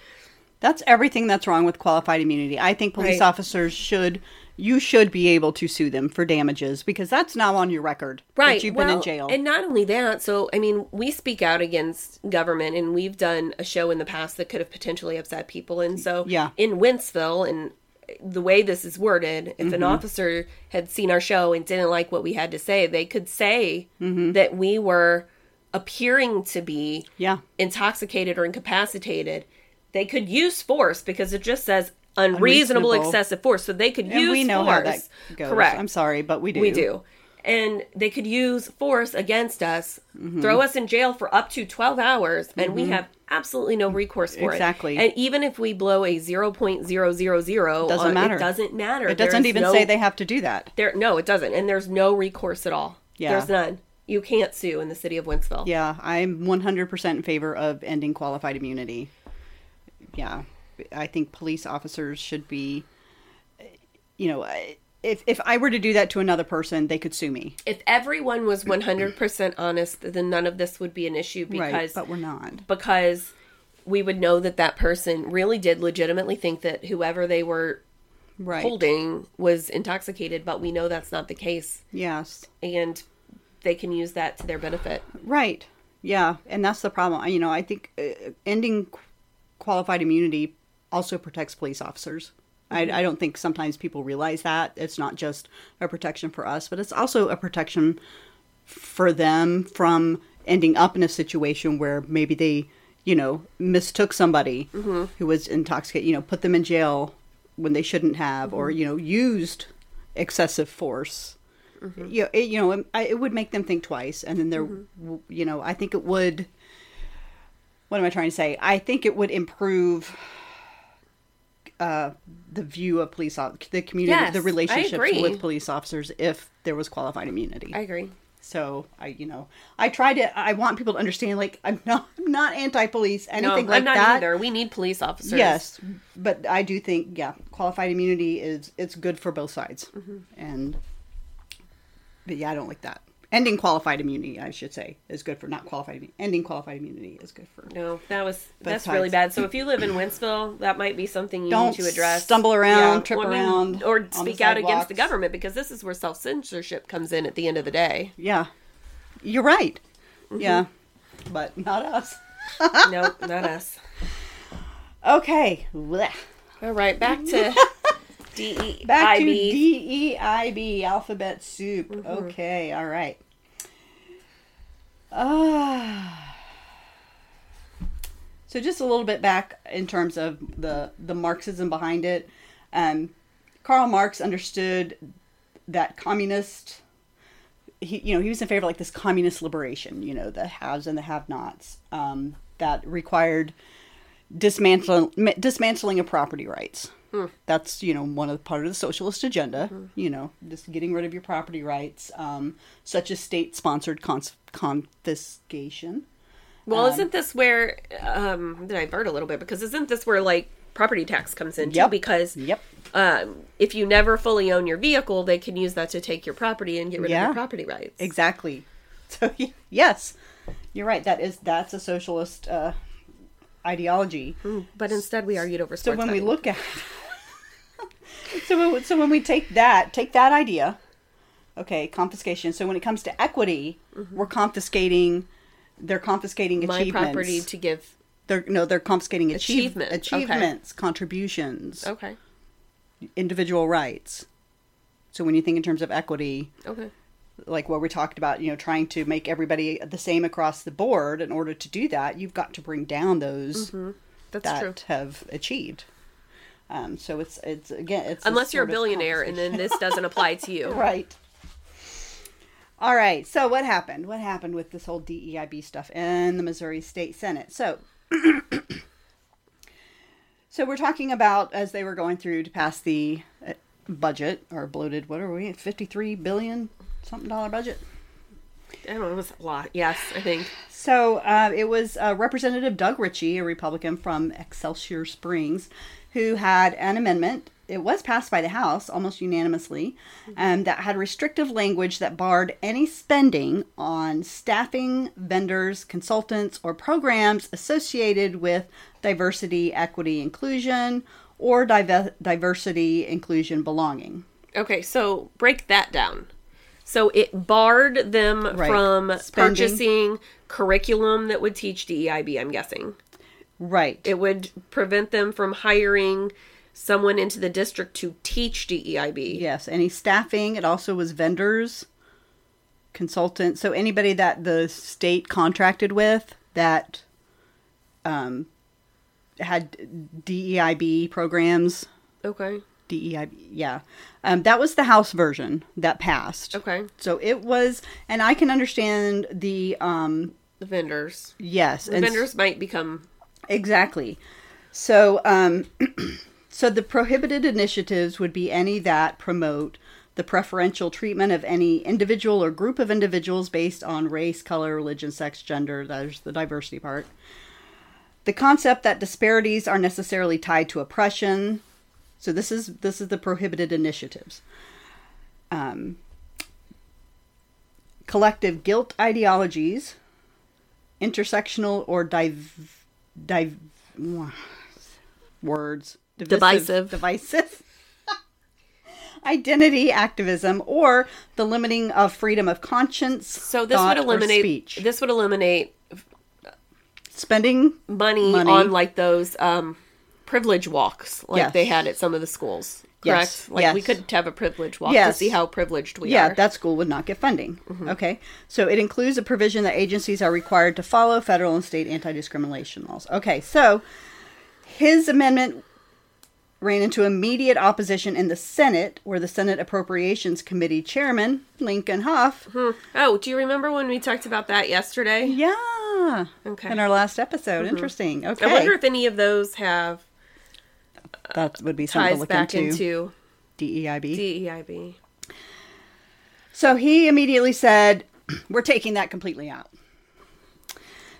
That's everything that's wrong with qualified immunity. I think police Right. officers should you should be able to sue them for damages because that's now on your record right, that you've been in jail. and not only that. So I mean, we speak out against government, and we've done a show in the past that could have potentially upset people. And so, Yeah. in Wentzville, and the way this is worded, if Mm-hmm. an officer had seen our show and didn't like what we had to say, they could say Mm-hmm. that we were appearing to be yeah. intoxicated or incapacitated. They could use force because it just says unreasonable, Unreasonable. excessive force. So they could And use we know force. how that goes. Correct. I'm sorry, but we do. We do. And they could use force against us, Mm-hmm. throw us in jail for up to 12 hours, and we have absolutely no recourse for Exactly. it. Exactly. And even if we blow a 0.000, Doesn't on- matter. It doesn't matter. It doesn't There's even no- say they have to do that. There, no, it doesn't. And there's no recourse at all. Yeah. There's none. You can't sue in the city of Wentzville. Yeah, I'm 100% in favor of ending qualified immunity. Yeah, I think police officers should be, you know, if if I were to do that to another person, they could sue me. If everyone was 100% honest, then none of this would be an issue because right, but we're not. because we would know that that person really did legitimately think that whoever they were Right. holding was intoxicated, but we know that's not the case, Yes. and they can use that to their benefit. Right. Yeah, and that's the problem. You know, I think uh, ending qualified immunity also protects police officers. I, I don't think sometimes people realize that it's not just a protection for us, but it's also a protection for them from ending up in a situation where maybe they, you know, mistook somebody mm-hmm. who was intoxicated, you know, put them in jail when they shouldn't have, or mm-hmm. you know, used excessive force mm-hmm. you know, it, you know, I- it would make them think twice, and then there, w you know, I think it would. What am I trying to say? I think it would improve uh, the view of police, the community, Yes, the relationships with police officers if there was qualified immunity. I agree. so I, you know, I try to. I want people to understand. Like, I'm not, I'm not anti-police, No, anything like I'm not that. either. We need police officers. Yes, but I do think yeah, qualified immunity is it's good for both sides, Mm-hmm. and but yeah, I don't like that. Ending qualified immunity, I should say, is good for not qualified. immu- Ending qualified immunity is good for. No, that was that's really bad. So if you live in Wentzville, that might be something you Don't need to address. stumble around, trip I mean, around or speak out against the government because this is where self censorship comes in at the end of the day. Yeah, you're right. Mm-hmm. Yeah, but not us. nope, not us. Okay. All right, back to DE. back to D E I B alphabet soup. Mm-hmm. Okay, all right. Ah. so just a little bit back in terms of the the Marxism behind it. Um, Karl Marx understood that communist. He, you know, he was in favor of like this communist liberation. You know, the haves and the have-nots. Um, that required dismantling dismantling of property rights. That's you know one of the part of the socialist agenda. You know, just getting rid of your property rights, um, such as state-sponsored cons- confiscation. Well, isn't this where um I'm divert a little bit because isn't this where like property tax comes in too? Because Yep. um if you never fully own your vehicle, they can use that to take your property and get rid of your property rights. Exactly. So yes, you're right. That is that's a socialist uh, ideology. But instead, we argued over So when we look at so when, so when we take that take that idea, okay, confiscation. So when it comes to equity, we're confiscating. They're confiscating Mm-hmm. my achievements. property to give. They're no, they're confiscating achieve, Achievements, okay. achievements, contributions, Okay. individual rights. So when you think in terms of equity, Okay. like what we talked about, you know, trying to make everybody the same across the board. In order to do that, you've got to bring down those That's that true. have achieved. Um, so it's it's again it's Unless you're a billionaire and then this doesn't apply to you. right. All right. So what happened? What happened with this whole DEIB stuff in the Missouri State Senate? So. So we're talking about as they were going through to pass the uh, budget or bloated. What are we? at? Fifty-three billion something dollar budget. I don't know. It was a lot. Yes, I think. So uh, it was uh, Representative Doug Richey, a Republican from Excelsior Springs, who had an amendment. It was passed by the House almost unanimously, um, that had restrictive language that barred any spending on staffing, vendors, consultants, or programs associated with diversity, equity, inclusion, or dive- diversity, inclusion, belonging. Okay, so break that down. So it barred them Right. from Spending. purchasing curriculum that would teach DEIB, I'm guessing. Right. It would prevent them from hiring someone into the district to teach DEIB. Yes, any staffing. It also was vendors, consultants. So anybody that the state contracted with that um, had DEIB programs. Okay. DEIB, yeah. Um, that was the House version that passed. Okay. So it was, and I can understand the um, The vendors. yes, The vendors might become Exactly. So, um, so the prohibited initiatives would be any that promote the preferential treatment of any individual or group of individuals based on race, color, religion, sex, gender. There's the diversity part. The concept that disparities are necessarily tied to oppression. So this is this is the prohibited initiatives. Um, collective guilt ideologies, intersectional or div, div words Divisive. divisive identity activism or the limiting of freedom of conscience so this would eliminate speech this would eliminate spending money, Money. on like those um privilege walks like Yes. they had at some of the schools. Correct? Yes, Like we yes. could have a privilege walk Yes. to see how privileged we yeah are. Yeah, that school would not get funding mm-hmm. okay so it includes a provision that agencies are required to follow federal and state anti-discrimination laws okay so his amendment ran into immediate opposition in the senate where the senate appropriations committee chairman lincoln hough hmm. Oh, do you remember when we talked about that yesterday? yeah Okay. in our last episode mm-hmm. interesting okay I wonder if any of those have that would be something to look back into, into DEIB DEIB. So he immediately said, We're taking that completely out.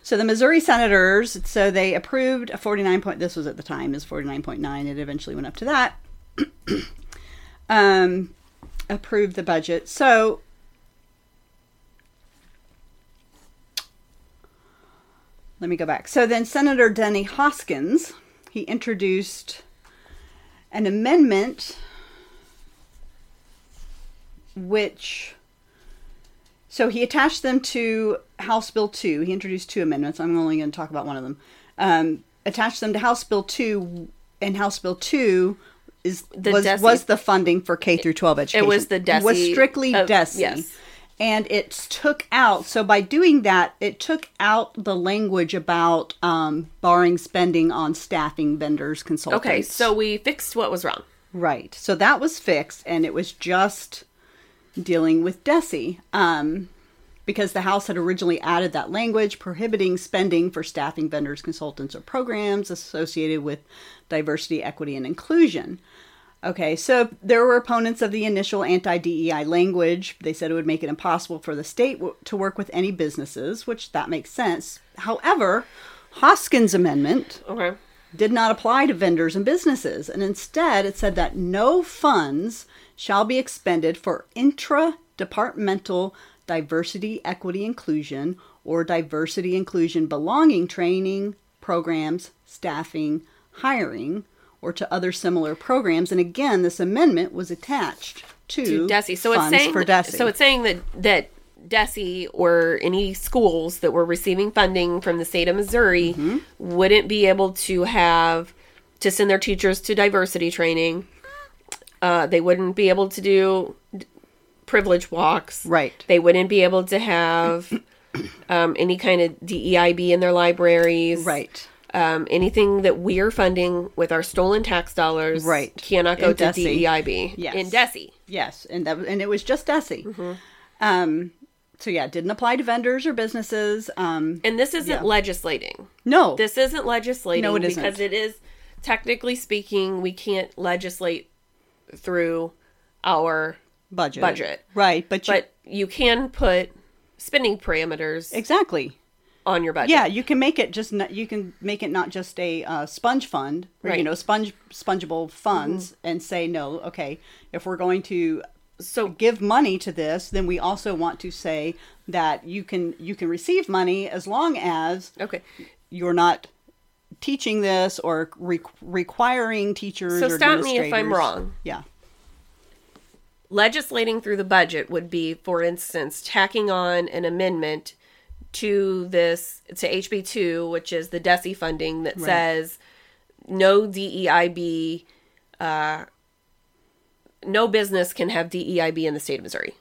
So the Missouri senators, so they approved a 49 point, this was at the time, is 49.9. It eventually went up to that. um, approved the budget. So let me go back. So then Senator Denny Hoskins, he introduced an amendment which so he attached them to House Bill 2. He introduced two amendments. I'm only going to talk about one of them. Um, attached them to House Bill 2, and House Bill 2 is The was, DESE. was the funding for K through 12 education. It was the It was strictly of- DESE. yes. And it took out, so by doing that, it took out the language about um, barring spending on staffing vendors, consultants. Okay, so we fixed what was wrong. Right. So that was fixed, and it was just dealing with DESE. Um, because the House had originally added that language prohibiting spending for staffing vendors, consultants, or programs associated with diversity, equity, and inclusion. Okay, so there were opponents of the initial anti DEI language. They said it would make it impossible for the state w- to work with any businesses, which that makes sense. However, Hoskins' amendment Okay. did not apply to vendors and businesses, and instead it said that no funds shall be expended for intra departmental diversity, equity, inclusion, or diversity, inclusion, belonging training programs, staffing, hiring, or to other similar programs. And again, this amendment was attached to, to DESE. So it's saying for DESE. so it's saying that that DESE or any schools that were receiving funding from the state of Missouri Mm-hmm. wouldn't be able to have to send their teachers to diversity training. Uh, they wouldn't be able to do privilege walks. Right. They wouldn't be able to have um, any kind of DEIB in their libraries. right. Um, anything that we're funding with our stolen tax dollars Right. cannot go In to DESE. DEIB. Yes. In DESE. Yes, and that and it was just DESE. Mm-hmm. Um, so yeah, it didn't apply to vendors or businesses. Um, And this isn't Yeah. legislating. no, This isn't legislating No, it isn't. because it is technically speaking we can't legislate through our budget, budget. right? But you, but you can put spending parameters exactly, on your budget. yeah, you can make it just not, you can make it not just a uh, sponge fund, or, you Right. Mm-hmm. know, sponge spongeable funds, and say no. Okay, if we're going to So give money to this, then we also want to say that you can you can receive money as long as okay. you're not teaching this or re- requiring teachers. So stop me if I'm wrong. Yeah. legislating through the budget would be, for instance, tacking on an amendment to this to HB two, which is the DESE funding that says no DEIB, uh, no business can have DEIB in the state of Missouri.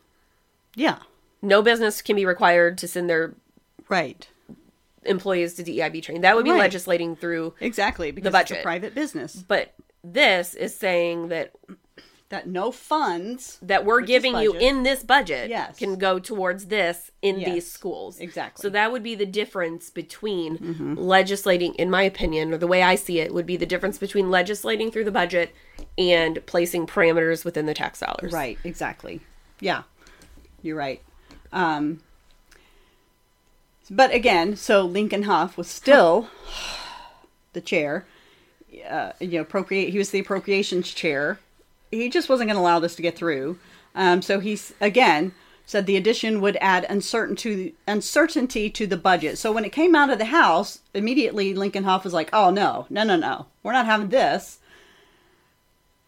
Yeah. No business can be required to send their Right. employees to DEIB training. That would be Right. legislating through. Exactly. Because it's budget. a private business. But this is saying that That no funds that we're giving you in this budget Yes. can go towards this in Yes, these schools. exactly. So that would be the difference between Mm-hmm. legislating, in my opinion, or the way I see it, would be the difference between legislating through the budget and placing parameters within the tax dollars. Right, exactly. Yeah. You're right. Um but again, so Lincoln Hough was still the chair. Uh, you know, appropriate. He was the appropriations chair. He just wasn't going to allow this to get through. Um, so he's again said the addition would add uncertainty uncertainty to the budget. So when it came out of the House, immediately Lincoln Hough was like, "Oh no, no, no, no, we're not having this."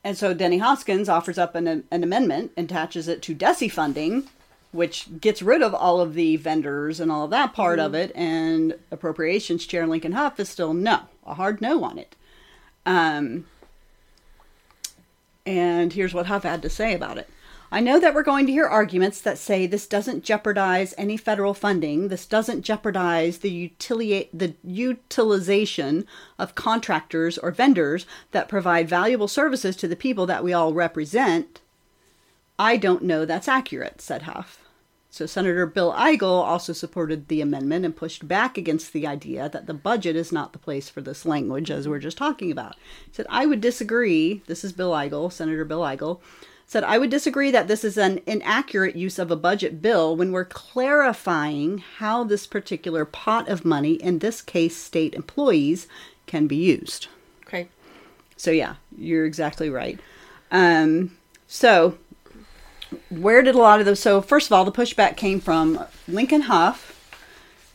And so Denny Hoskins offers up an, an amendment and attaches it to DESE funding, which gets rid of all of the vendors and all of that part of it. And Appropriations Chair Lincoln Hough is still no, a hard no on it. Um, and here's what Hough had to say about it. I know that we're going to hear arguments that say this doesn't jeopardize any federal funding. This doesn't jeopardize the, utilia- the utilization of contractors or vendors that provide valuable services to the people that we all represent. I don't know that's accurate, said Hough. So Senator Bill Eigel also supported the amendment and pushed back against the idea that the budget is not the place for this language, as we're just talking about. He said, I would disagree. This is Bill Eigel, Senator Bill Eigel. Said, I would disagree that this is an inaccurate use of a budget bill when we're clarifying how this particular pot of money, in this case state employees, can be used. Okay. So yeah, you're exactly right. Um, so where did a lot of those? So first of all, the pushback came from Lincoln Hough,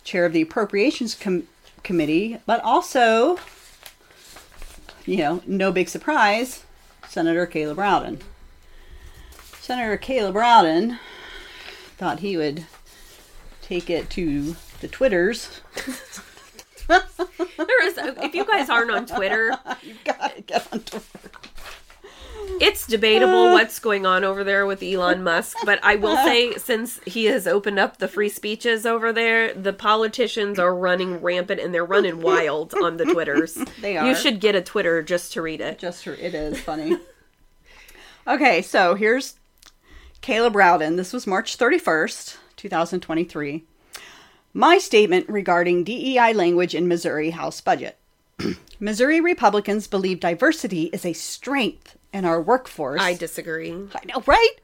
chair of the Appropriations Com- Committee, but also, you know, no big surprise, Senator Caleb Rowden. Senator Caleb Rowden thought he would take it to the Twitters. There is, if you guys aren't on Twitter, You've got to get on Twitter. It's debatable uh. what's going on over there with Elon Musk, but I will say since he has opened up the free speeches over there, the politicians are running rampant and they're running wild on the Twitters. They are. You should get a Twitter just to read it. Just for it is funny. okay, so here's Caleb Rowden. This was March 31st, 2023. My statement regarding DEI language in Missouri House budget. Missouri Republicans believe diversity is a strength in our workforce. I disagree. I know, right?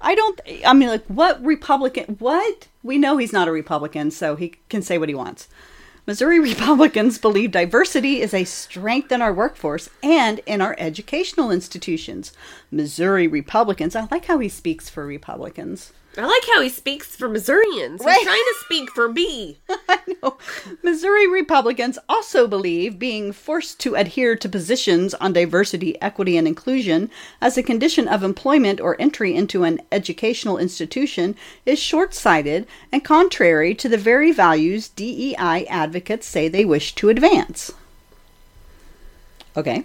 I don't. I mean, like, what Republican? What? We know he's not a Republican, so he can say what he wants. Missouri Republicans believe diversity is a strength in our workforce and in our educational institutions. Missouri Republicans, I like how he speaks for Republicans. I like how he speaks for Missourians. Right. He's trying to speak for me. I know. Missouri Republicans also believe being forced to adhere to positions on diversity, equity, and inclusion as a condition of employment or entry into an educational institution is short sighted and contrary to the very values DEI advocates say they wish to advance. Okay.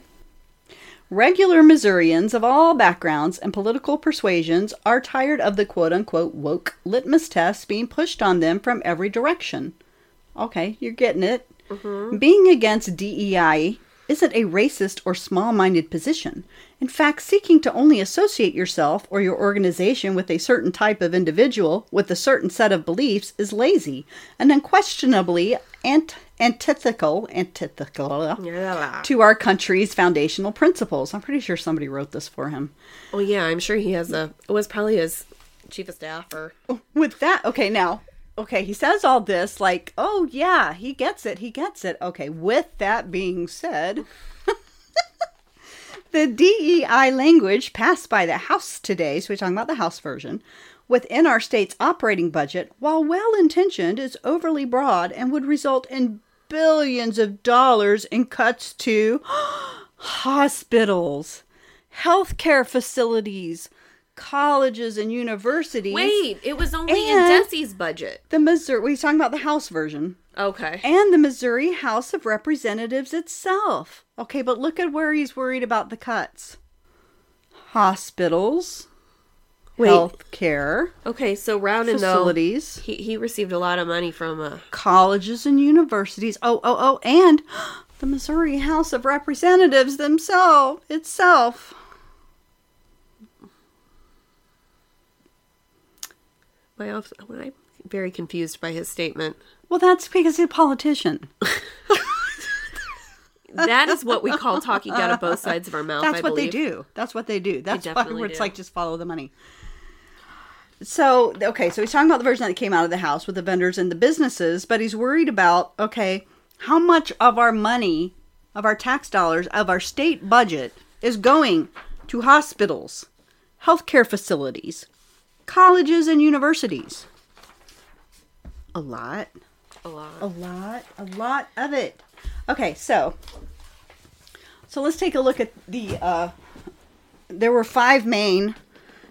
Regular Missourians of all backgrounds and political persuasions are tired of the quote unquote woke litmus test being pushed on them from every direction. Okay, you're getting it. Mm-hmm. Being against DEI isn't a racist or small minded position. In fact, seeking to only associate yourself or your organization with a certain type of individual with a certain set of beliefs is lazy and unquestionably ant- antithetical, antithetical Yeah. to our country's foundational principles. I'm pretty sure somebody wrote this for him. Oh yeah, I'm sure he has a. It was probably his chief of staff or. With that, okay, now, okay, he says all this like, oh yeah, he gets it, he gets it. Okay, with that being said, the DEI language passed by the House today, so we're talking about the House version, within our state's operating budget, while well intentioned, is overly broad and would result in billions of dollars in cuts to hospitals, healthcare facilities, colleges, and universities. Wait, it was only in DESE's budget. The Missouri, we're talking about the House version, Okay. and the Missouri House of Representatives itself. Okay, but look at where he's worried about the cuts hospitals, Wait. health care, Okay, so Rowden facilities, though he he received a lot of money from uh colleges, and universities. Oh, oh, oh, and the Missouri House of Representatives themselves itself. my I'm very confused by his statement. Well, that's because he's a politician. That is what we call talking out of both sides of our mouth. That's I what they do. That's what they do. That's why definitely it's do. like just follow the money. So okay, so he's talking about the version that came out of the house with the vendors and the businesses, but he's worried about okay, how much of our money, of our tax dollars, of our state budget is going to hospitals, healthcare facilities, colleges, and universities. A lot A lot. a lot a lot of it okay so so let's take a look at the uh there were five main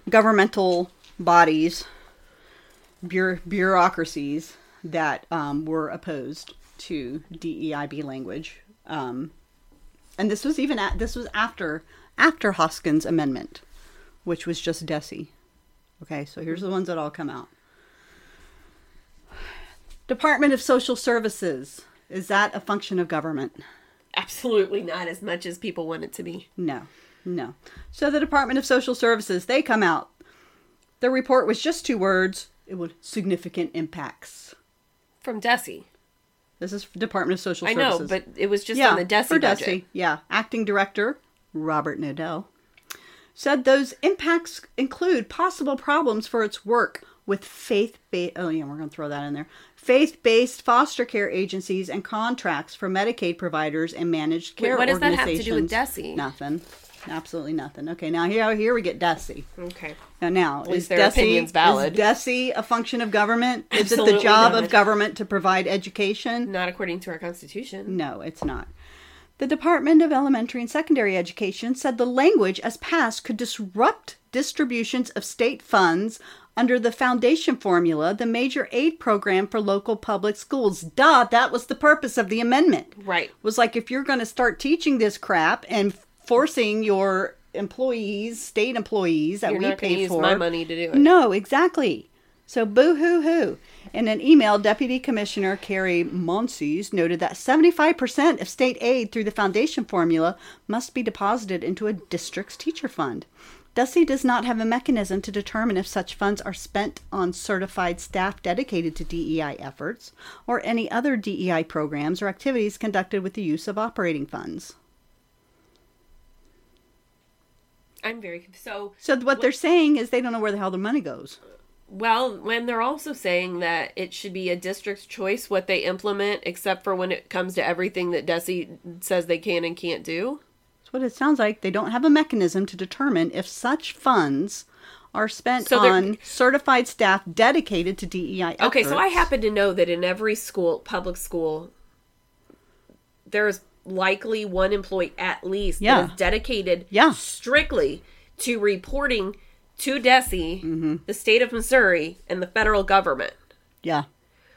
governmental bodies bureau- bureaucracies that um, were opposed to DEIB language um, and this was even at, this was after after Hoskins amendment which was just DESE okay so here's the ones that all come out Department of Social Services. Is that a function of government? Absolutely not as much as people want it to be. No, no. So the Department of Social Services, they come out. The report was just two words. It would significant impacts. From DESE. This is Department of Social I know, but it was just yeah, on the DESE for budget. DESE. Yeah, acting director Robert Knodell said those impacts include possible problems for its work with faith-based. Oh yeah, we're going to throw that in there. Faith-based foster care agencies and contracts for Medicaid providers and managed Wait, care what does that have to do with. DESE? Nothing. Absolutely nothing. Okay, now here here we get DESE. Okay. Now, now least is their DESE, opinion's valid. Is DESE a function of government? Is it the job not. of government to provide education? Not according to our constitution. No, it's not. The Department of Elementary and Secondary Education said the language as passed could disrupt distributions of state funds under the foundation formula, the major aid program for local public schools. Duh, that was the purpose of the amendment. Right. Was like if you're going to start teaching this crap and forcing your employees, state employees that You're we pay for my money to do it. no, exactly. So boo hoo hoo. In an email, Deputy Commissioner Kari Monsees noted that 75% of state aid through the foundation formula must be deposited into a district's teacher fund. DESE does not have a mechanism to determine if such funds are spent on certified staff dedicated to DEI efforts or any other DEI programs or activities conducted with the use of operating funds. I'm very so. So what they're saying is they don't know where the hell the money goes. Well, when they're also saying that it should be a district's choice what they implement, except for when it comes to everything that DESE says they can and can't do. That's what it sounds like. They don't have a mechanism to determine if such funds are spent So on certified staff dedicated to DEI Efforts. Okay, so I happen to know that in every school, public school, there's likely one employee at least Yeah. that is dedicated Yeah. strictly to reporting to DESE, Mm-hmm. the state of Missouri, and the federal government. Yeah.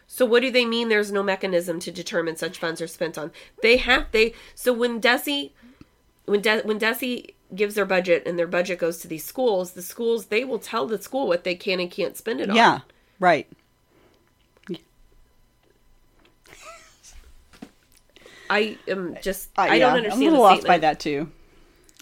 So what do they mean there's no mechanism to determine such funds are spent on? They have they so when DESE when De, when DESE gives their budget and their budget goes to these schools, the schools they will tell the school what they can and can't spend it on. Yeah. Right. I am just Uh, I yeah, don't understand I'm a little lost by that too.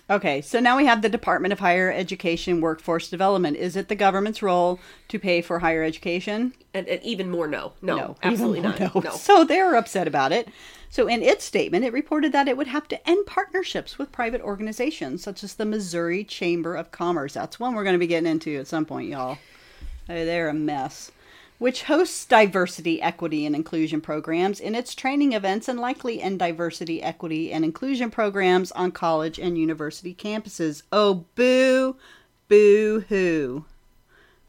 Okay, so now we have the Department of Higher Education Workforce Development. Is it the government's role to pay for higher education? And, and even more no. No, even absolutely not. no. No. So they're upset about it. So in its statement, it reported that it would have to end partnerships with private organizations such as the Missouri Chamber of Commerce. That's one we're going to be getting into at some point, y'all. They're a mess. Which hosts diversity, equity, and inclusion programs in its training events and likely end diversity, equity, and inclusion programs on college and university campuses. Oh, boo, boo hoo.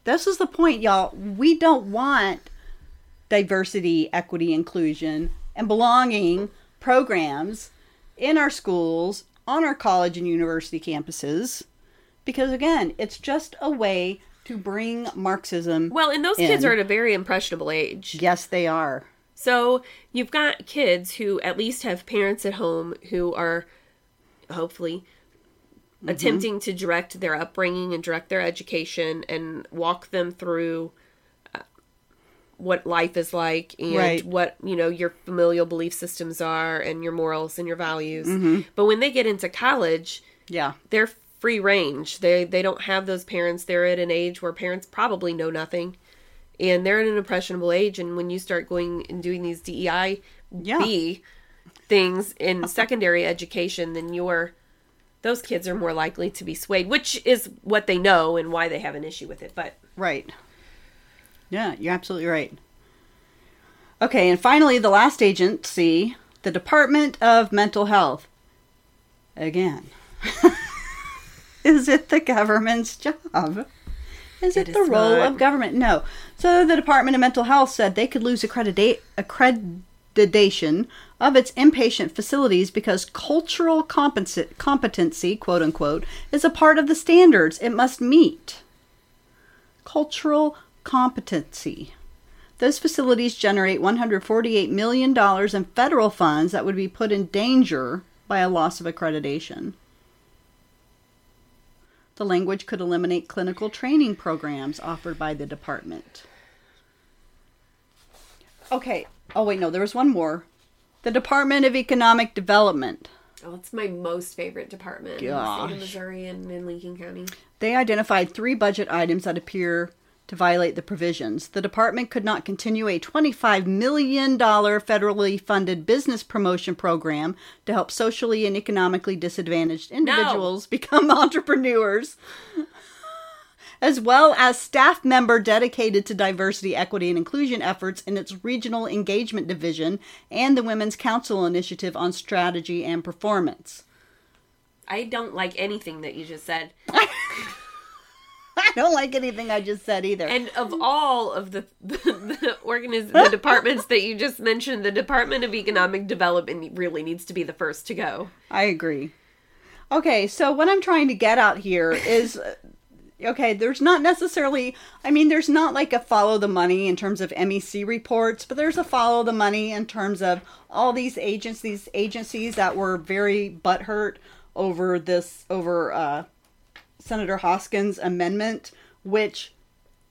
This is the point, y'all. We don't want diversity, equity, inclusion, and belonging programs in our schools, on our college and university campuses, because again, it's just a way to bring Marxism. Well, and those kids are at a very impressionable age. Yes, they are. So you've got kids who at least have parents at home who are hopefully Mm-hmm. attempting to direct their upbringing and direct their education and walk them through uh, what life is like and Right. what you know your familial belief systems are and your morals and your values. Mm-hmm. But when they get into college, Yeah. they're free range. They they don't have those parents. They're at an age where parents probably know nothing, and they're at an impressionable age. And when you start going and doing these DEI Yeah. B things in secondary education, then you're those kids are more likely to be swayed, which is what they know and why they have an issue with it. But Right. Yeah, you're absolutely right. Okay, and finally, the last agency, the Department of Mental Health. Again. is it the government's job? Is it, It the is role not. of government? No. So the Department of Mental Health said they could lose accredita- accreditation of its inpatient facilities because cultural competency, competency, quote unquote, is a part of the standards it must meet cultural competency. Those facilities generate $148 million in federal funds that would be put in danger by a loss of accreditation. The language could eliminate clinical training programs offered by the department. Okay. Oh, wait, no, there was one more. The Department of Economic Development. oh, it's my most favorite department in the state of Missouri and in Lincoln County. They identified three budget items that appear to violate the provisions. The department could not continue a $25 million federally funded business promotion program to help socially and economically disadvantaged individuals become entrepreneurs, as well as staff member dedicated to diversity, equity, and inclusion efforts in its regional engagement division and the Women's Council Initiative on Strategy and Performance. I don't like anything that you just said. I don't like anything I just said either. And of all of the the, the, organiz- the departments that you just mentioned, the Department of Economic Development really needs to be the first to go. I agree. Okay, so what I'm trying to get out here is okay, there's not necessarily, I mean, there's not like a follow the money in terms of MEC reports, but there's a follow the money in terms of all these agents, these agencies that were very butthurt over this, over uh, Senator Hoskins' amendment, which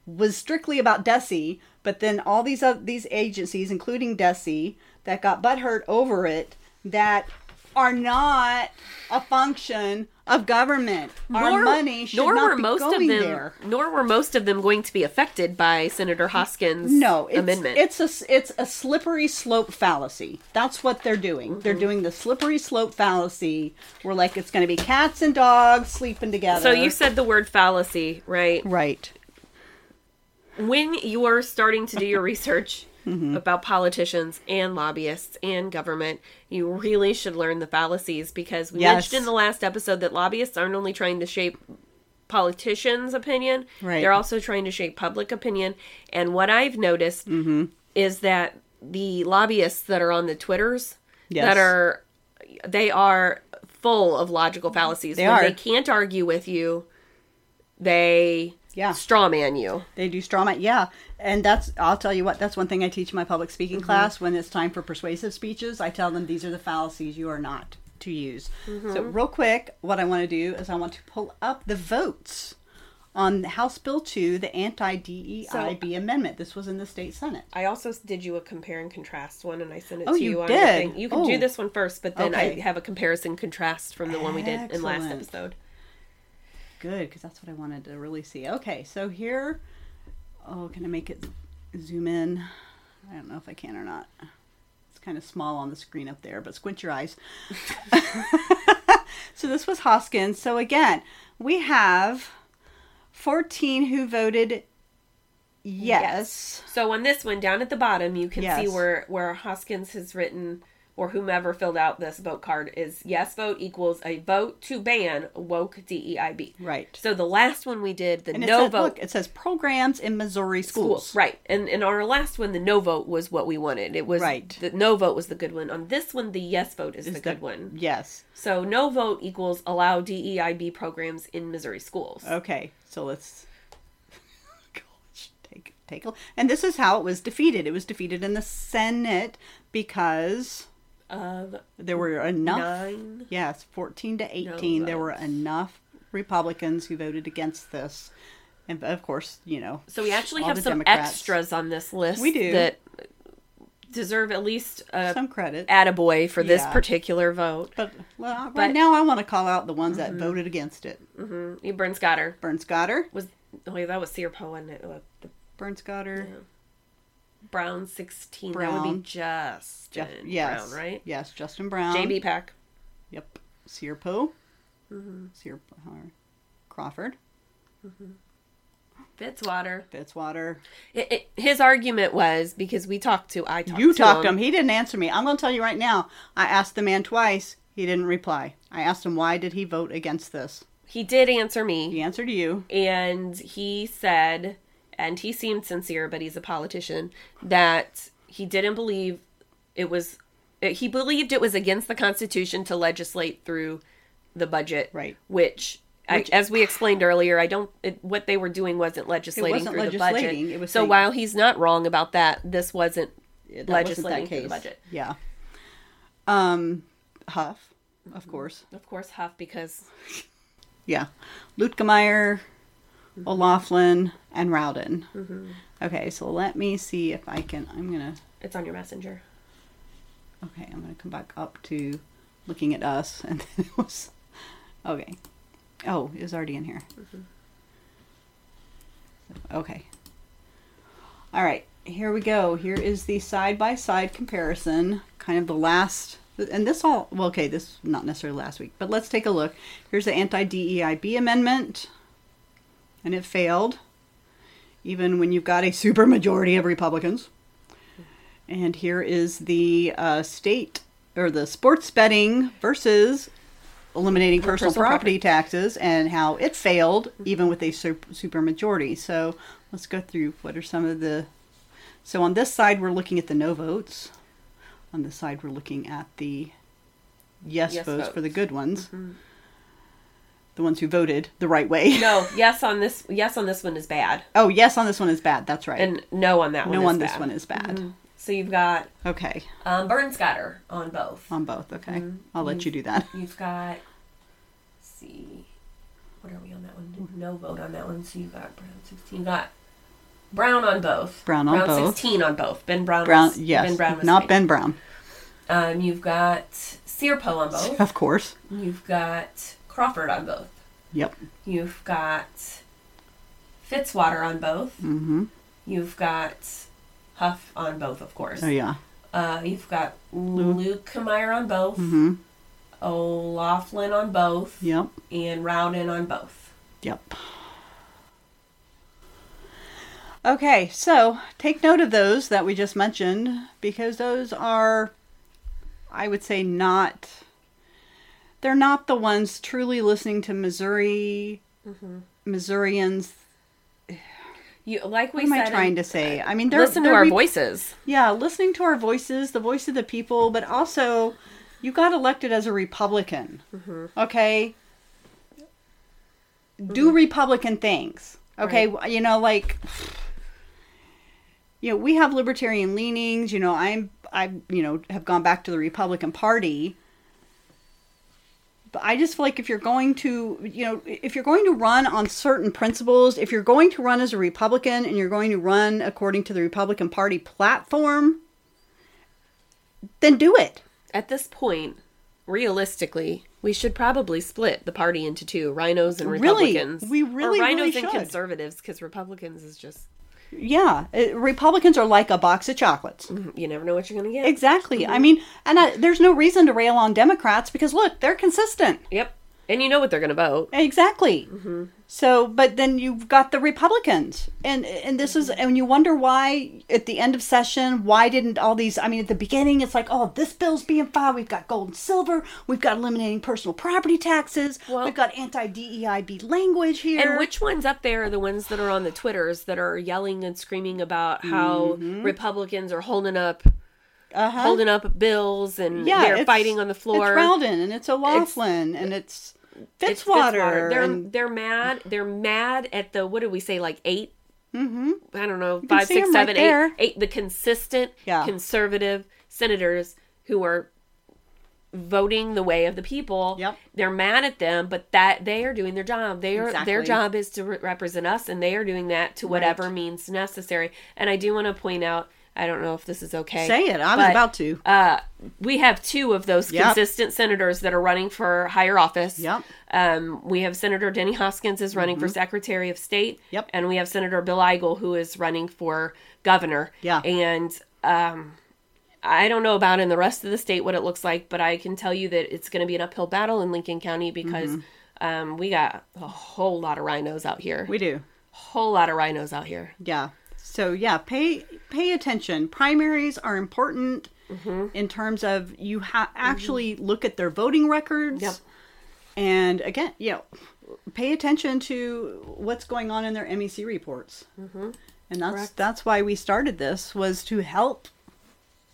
was strictly about DESE, but then all these other, these agencies, including DESE, that got butthurt over it, that are not a function of government. Our money should nor not were be most going of them, there. Nor were most of them going to be affected by Senator Hoskins' No, it's, amendment. it's a it's a slippery slope fallacy. That's what they're doing. They're Mm-hmm. doing the slippery slope fallacy, where like it's going to be cats and dogs sleeping together. so you said the word fallacy, right? right? when you are starting to do your research Mm-hmm. about politicians and lobbyists and government, you really should learn the fallacies because we Yes. mentioned in the last episode that lobbyists aren't only trying to shape politicians' opinion, Right. they're also trying to shape public opinion. And what I've noticed Mm-hmm. is that the lobbyists that are on the Twitters Yes. that are they are full of logical fallacies. They when are. they can't argue with you, they Yeah. strawman you. They do straw man, yeah. And that's I'll tell you what, that's one thing I teach my public speaking mm-hmm. class when it's time for persuasive speeches. I tell them these are the fallacies you are not to use. Mm-hmm. So real quick, what I want to do is I want to pull up the votes on House Bill 2, the anti-DEIB amendment. This was in the state senate. I also did you a compare and contrast one, and I sent it Oh, to you you. on did? You can Oh. do this one first, but then Okay. I have a comparison contrast from the one we did in last episode. Good, because that's what I wanted to really see. Okay, so here, oh, can I make it zoom in? I don't know if I can or not. It's kind of small on the screen up there, but squint your eyes. so this was Hoskins. So again, we have 14 who voted yes. So on this one, down at the bottom, you can see where where Hoskins has written or whomever filled out this vote card is yes vote equals a vote to ban woke DEIB. Right. So the last one we did, the And no says, vote look, it says programs in Missouri schools. schools. Right. And in our last one, the no vote was what we wanted. It was Right. The no vote was the good one. On this one, the yes vote is, the Is good the- one. Yes. So no vote equals allow DEIB programs in Missouri schools. Okay, so let's take take a and this is how it was defeated. It was defeated in the Senate because Of there were enough. nine. Yes, fourteen to eighteen. there were enough Republicans who voted against this, and of course, you know. So we actually have some Democrats. extras on this list. We do. that deserve at least a Some credit, attaboy for this particular vote. but well, right but- now I want to call out the ones that voted against it. Mm-hmm. Burn Scotter Bernskoetter, was oh yeah, that was Cierpiot and it? Uh, Scotter, Brown sixteen. That would be Justin Jeff, yes, Brown, right? Yes, Justin Brown, JB Pack. Yep. Cierpiot. Mm-hmm. Sear uh, Crawford. Fitzwater. Fitzwater. It, it, his argument was because we talked to I talked You to talked to him. him. He didn't answer me. I'm going to tell you right now. I asked the man twice. He didn't reply. I asked him why did he vote against this. He did answer me. He answered you. and he said and he seemed sincere but he's a politician that he didn't believe it was he believed it was against the constitution to legislate through the budget Right. which, I, as we explained earlier i don't it, what they were doing wasn't legislating wasn't through legislating, the it budget was so saying- while he's not wrong about that this wasn't That legislating that through the budget Yeah. Um, Hough, of course. of course hough because Yeah. Luetkemeyer, O'Laughlin, and Rowden. Mm-hmm. Okay, so let me see if I can. I'm to. it's on your messenger Okay, I'm to come back up to looking at us. And then it was. Okay. Oh, it was already in here. Mm-hmm. Okay. All right, here we go. Here is the side by side comparison, kind of the last. And this all, well, okay, this not necessarily last week, but let's take a look. Here's the anti DEIB amendment, and it failed, even when you've got a supermajority of Republicans. And here is the uh, state or the sports betting versus eliminating personal, personal property taxes and how it failed even with a super, super majority. So let's go through what are some of the. So on this side, we're looking at the no votes. On this side, we're looking at the yes, Yes votes for the good ones. The ones who voted the right way. no yes on this yes on this one is bad Oh, yes on this one is bad. That's right. and no on that one no on this one is bad. so you've got Okay. Um, Bernskoetter on both. On both. Okay. Mm-hmm. I'll let you do that. You've got, let's see, what are we on that one? No vote on that one. So you got Brown 16. You got Brown on both. Brown on both. 16 on both. Ben Brown. Brown, was, yes. Ben Brown was not. Ben Brown. Um, you've got Cierpiot on both. Of course. You've got Crawford on both. Yep. You've got Fitzwater on both. Mm-hmm. You've got Hough on both, of course. Oh yeah. Uh, you've got Luetkemeyer on both. Mm-hmm. O'Laughlin on both. Yep. And Rowden on both. Yep. Okay, so take note of those that we just mentioned because those are, I would say, not. They're not the ones truly listening to Missouri, mm-hmm. Missourians. You like we What am I said. trying to say? Uh, I mean, they're listen to they're our re- voices. Yeah, listening to our voices, the voice of the people, but also you got elected as a Republican. Mm-hmm. Okay? Do mm-hmm. Republican things. Okay? You know, like you know, we have libertarian leanings, you know, I'm I you know, have gone back to the Republican Party. But I just feel like if you're going to, you know, if you're going to run on certain principles, if you're going to run as a Republican and you're going to run according to the Republican Party platform, then do it. At this point, realistically, we should probably split the party into two: rhinos and Really, Republicans. we really, or rhinos really and conservatives, because Republicans is just Yeah, uh, Republicans are like a box of chocolates. you never know what you're gonna get. Exactly. I mean, and I, there's no reason to rail on Democrats because look, they're consistent. Yep, and you know what they're gonna vote. Exactly. Mm-hmm. So, but then you've got the Republicans, and and this is, mm-hmm. and you wonder why at the end of session, why didn't all these? I mean, at the beginning, it's like, oh, this bill's being filed. We've got gold and silver. We've got eliminating personal property taxes. Well- we've got anti DEIB language here. And which ones up there are the ones that are on the Twitters that are yelling and screaming about how mm-hmm. Republicans are holding up uh-huh. holding up bills and yeah, they're fighting on the floor. It's Rowden and it's O'Laughlin and it's It's Fitzwater. They're and- they're mad. They're mad at the what did we say like 8 Mhm. I don't know five six 'em right eight eight the consistent Yeah. conservative senators who are voting the way of the people. Yep. They're mad at them, but that they are doing their job. They are their job is to re- represent us, and they are doing that to whatever means necessary. And I do want to point out. I don't know if this is okay. Say it. I was but, about to. Uh, we have two of those Yep. consistent senators that are running for higher office. Yep. Um, we have Senator Denny Hoskins is running for Secretary of State. Mm-hmm. Yep. And we have Senator Bill Eigel who is running for governor. Yeah. And um, I don't know about in the rest of the state what it looks like, but I can tell you that it's going to be an uphill battle in Lincoln County because Mm-hmm. um, we got a whole lot of rhinos out here. we do. whole lot of rhinos out here. Yeah. So yeah, pay pay attention. Primaries are important Mm-hmm. in terms of you ha- actually look at their voting records. Yep. And again, you know, pay attention to what's going on in their MEC reports. Mm-hmm. And that's Correct. that's why we started this was to help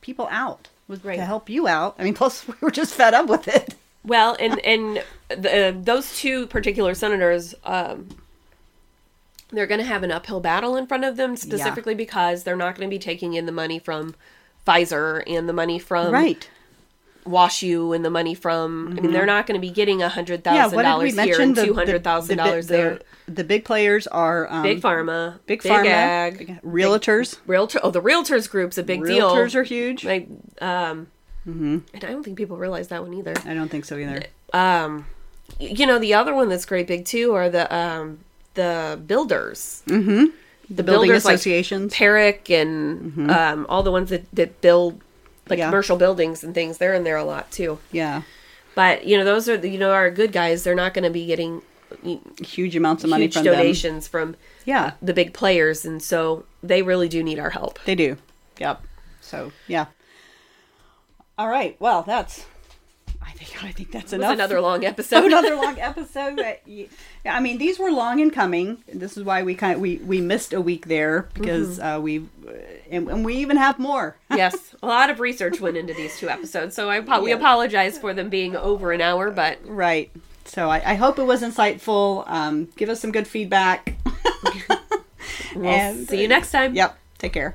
people out, was Right. to help you out. I mean, plus we were just fed up with it. Well, and and the, those two particular senators, um, they're going to have an uphill battle in front of them, specifically because they're not going to be taking in the money from Pfizer and the money from right. WashU and the money from. I mean, they're not going to be getting a hundred Mm-hmm. Yeah. thousand we dollars here and two hundred thousand dollars the- there. The big players are um, Big pharma, big pharma, ag, realtors. realtor. Oh, the realtors group's a big deal. Realtors are huge. Like, um, and I don't think people realize that one either. I don't think so either. um you know the other one that's great big too are the um the builders mm-hmm. the Building builders like associations. Perrick and um all the ones that that build like Yeah. commercial buildings and things they're in there a lot too yeah. but you know those are the, you know our good guys they're not going to be getting Huge amounts of money from them. donations from Yeah, the big players and so they really do need our help they do. Yep. So yeah. All right. Well, that's. I think that's enough. another long episode another long episode. Yeah, I mean, these were long in coming. This is why we kind of we we missed a week there because uh, we uh, and, and we even have more. yes a lot of research went into these two episodes so I apo- we apologize for them being over an hour but right. So I, I hope it was insightful. Um, give us some good feedback. we'll And- see you next time Yep. Take care.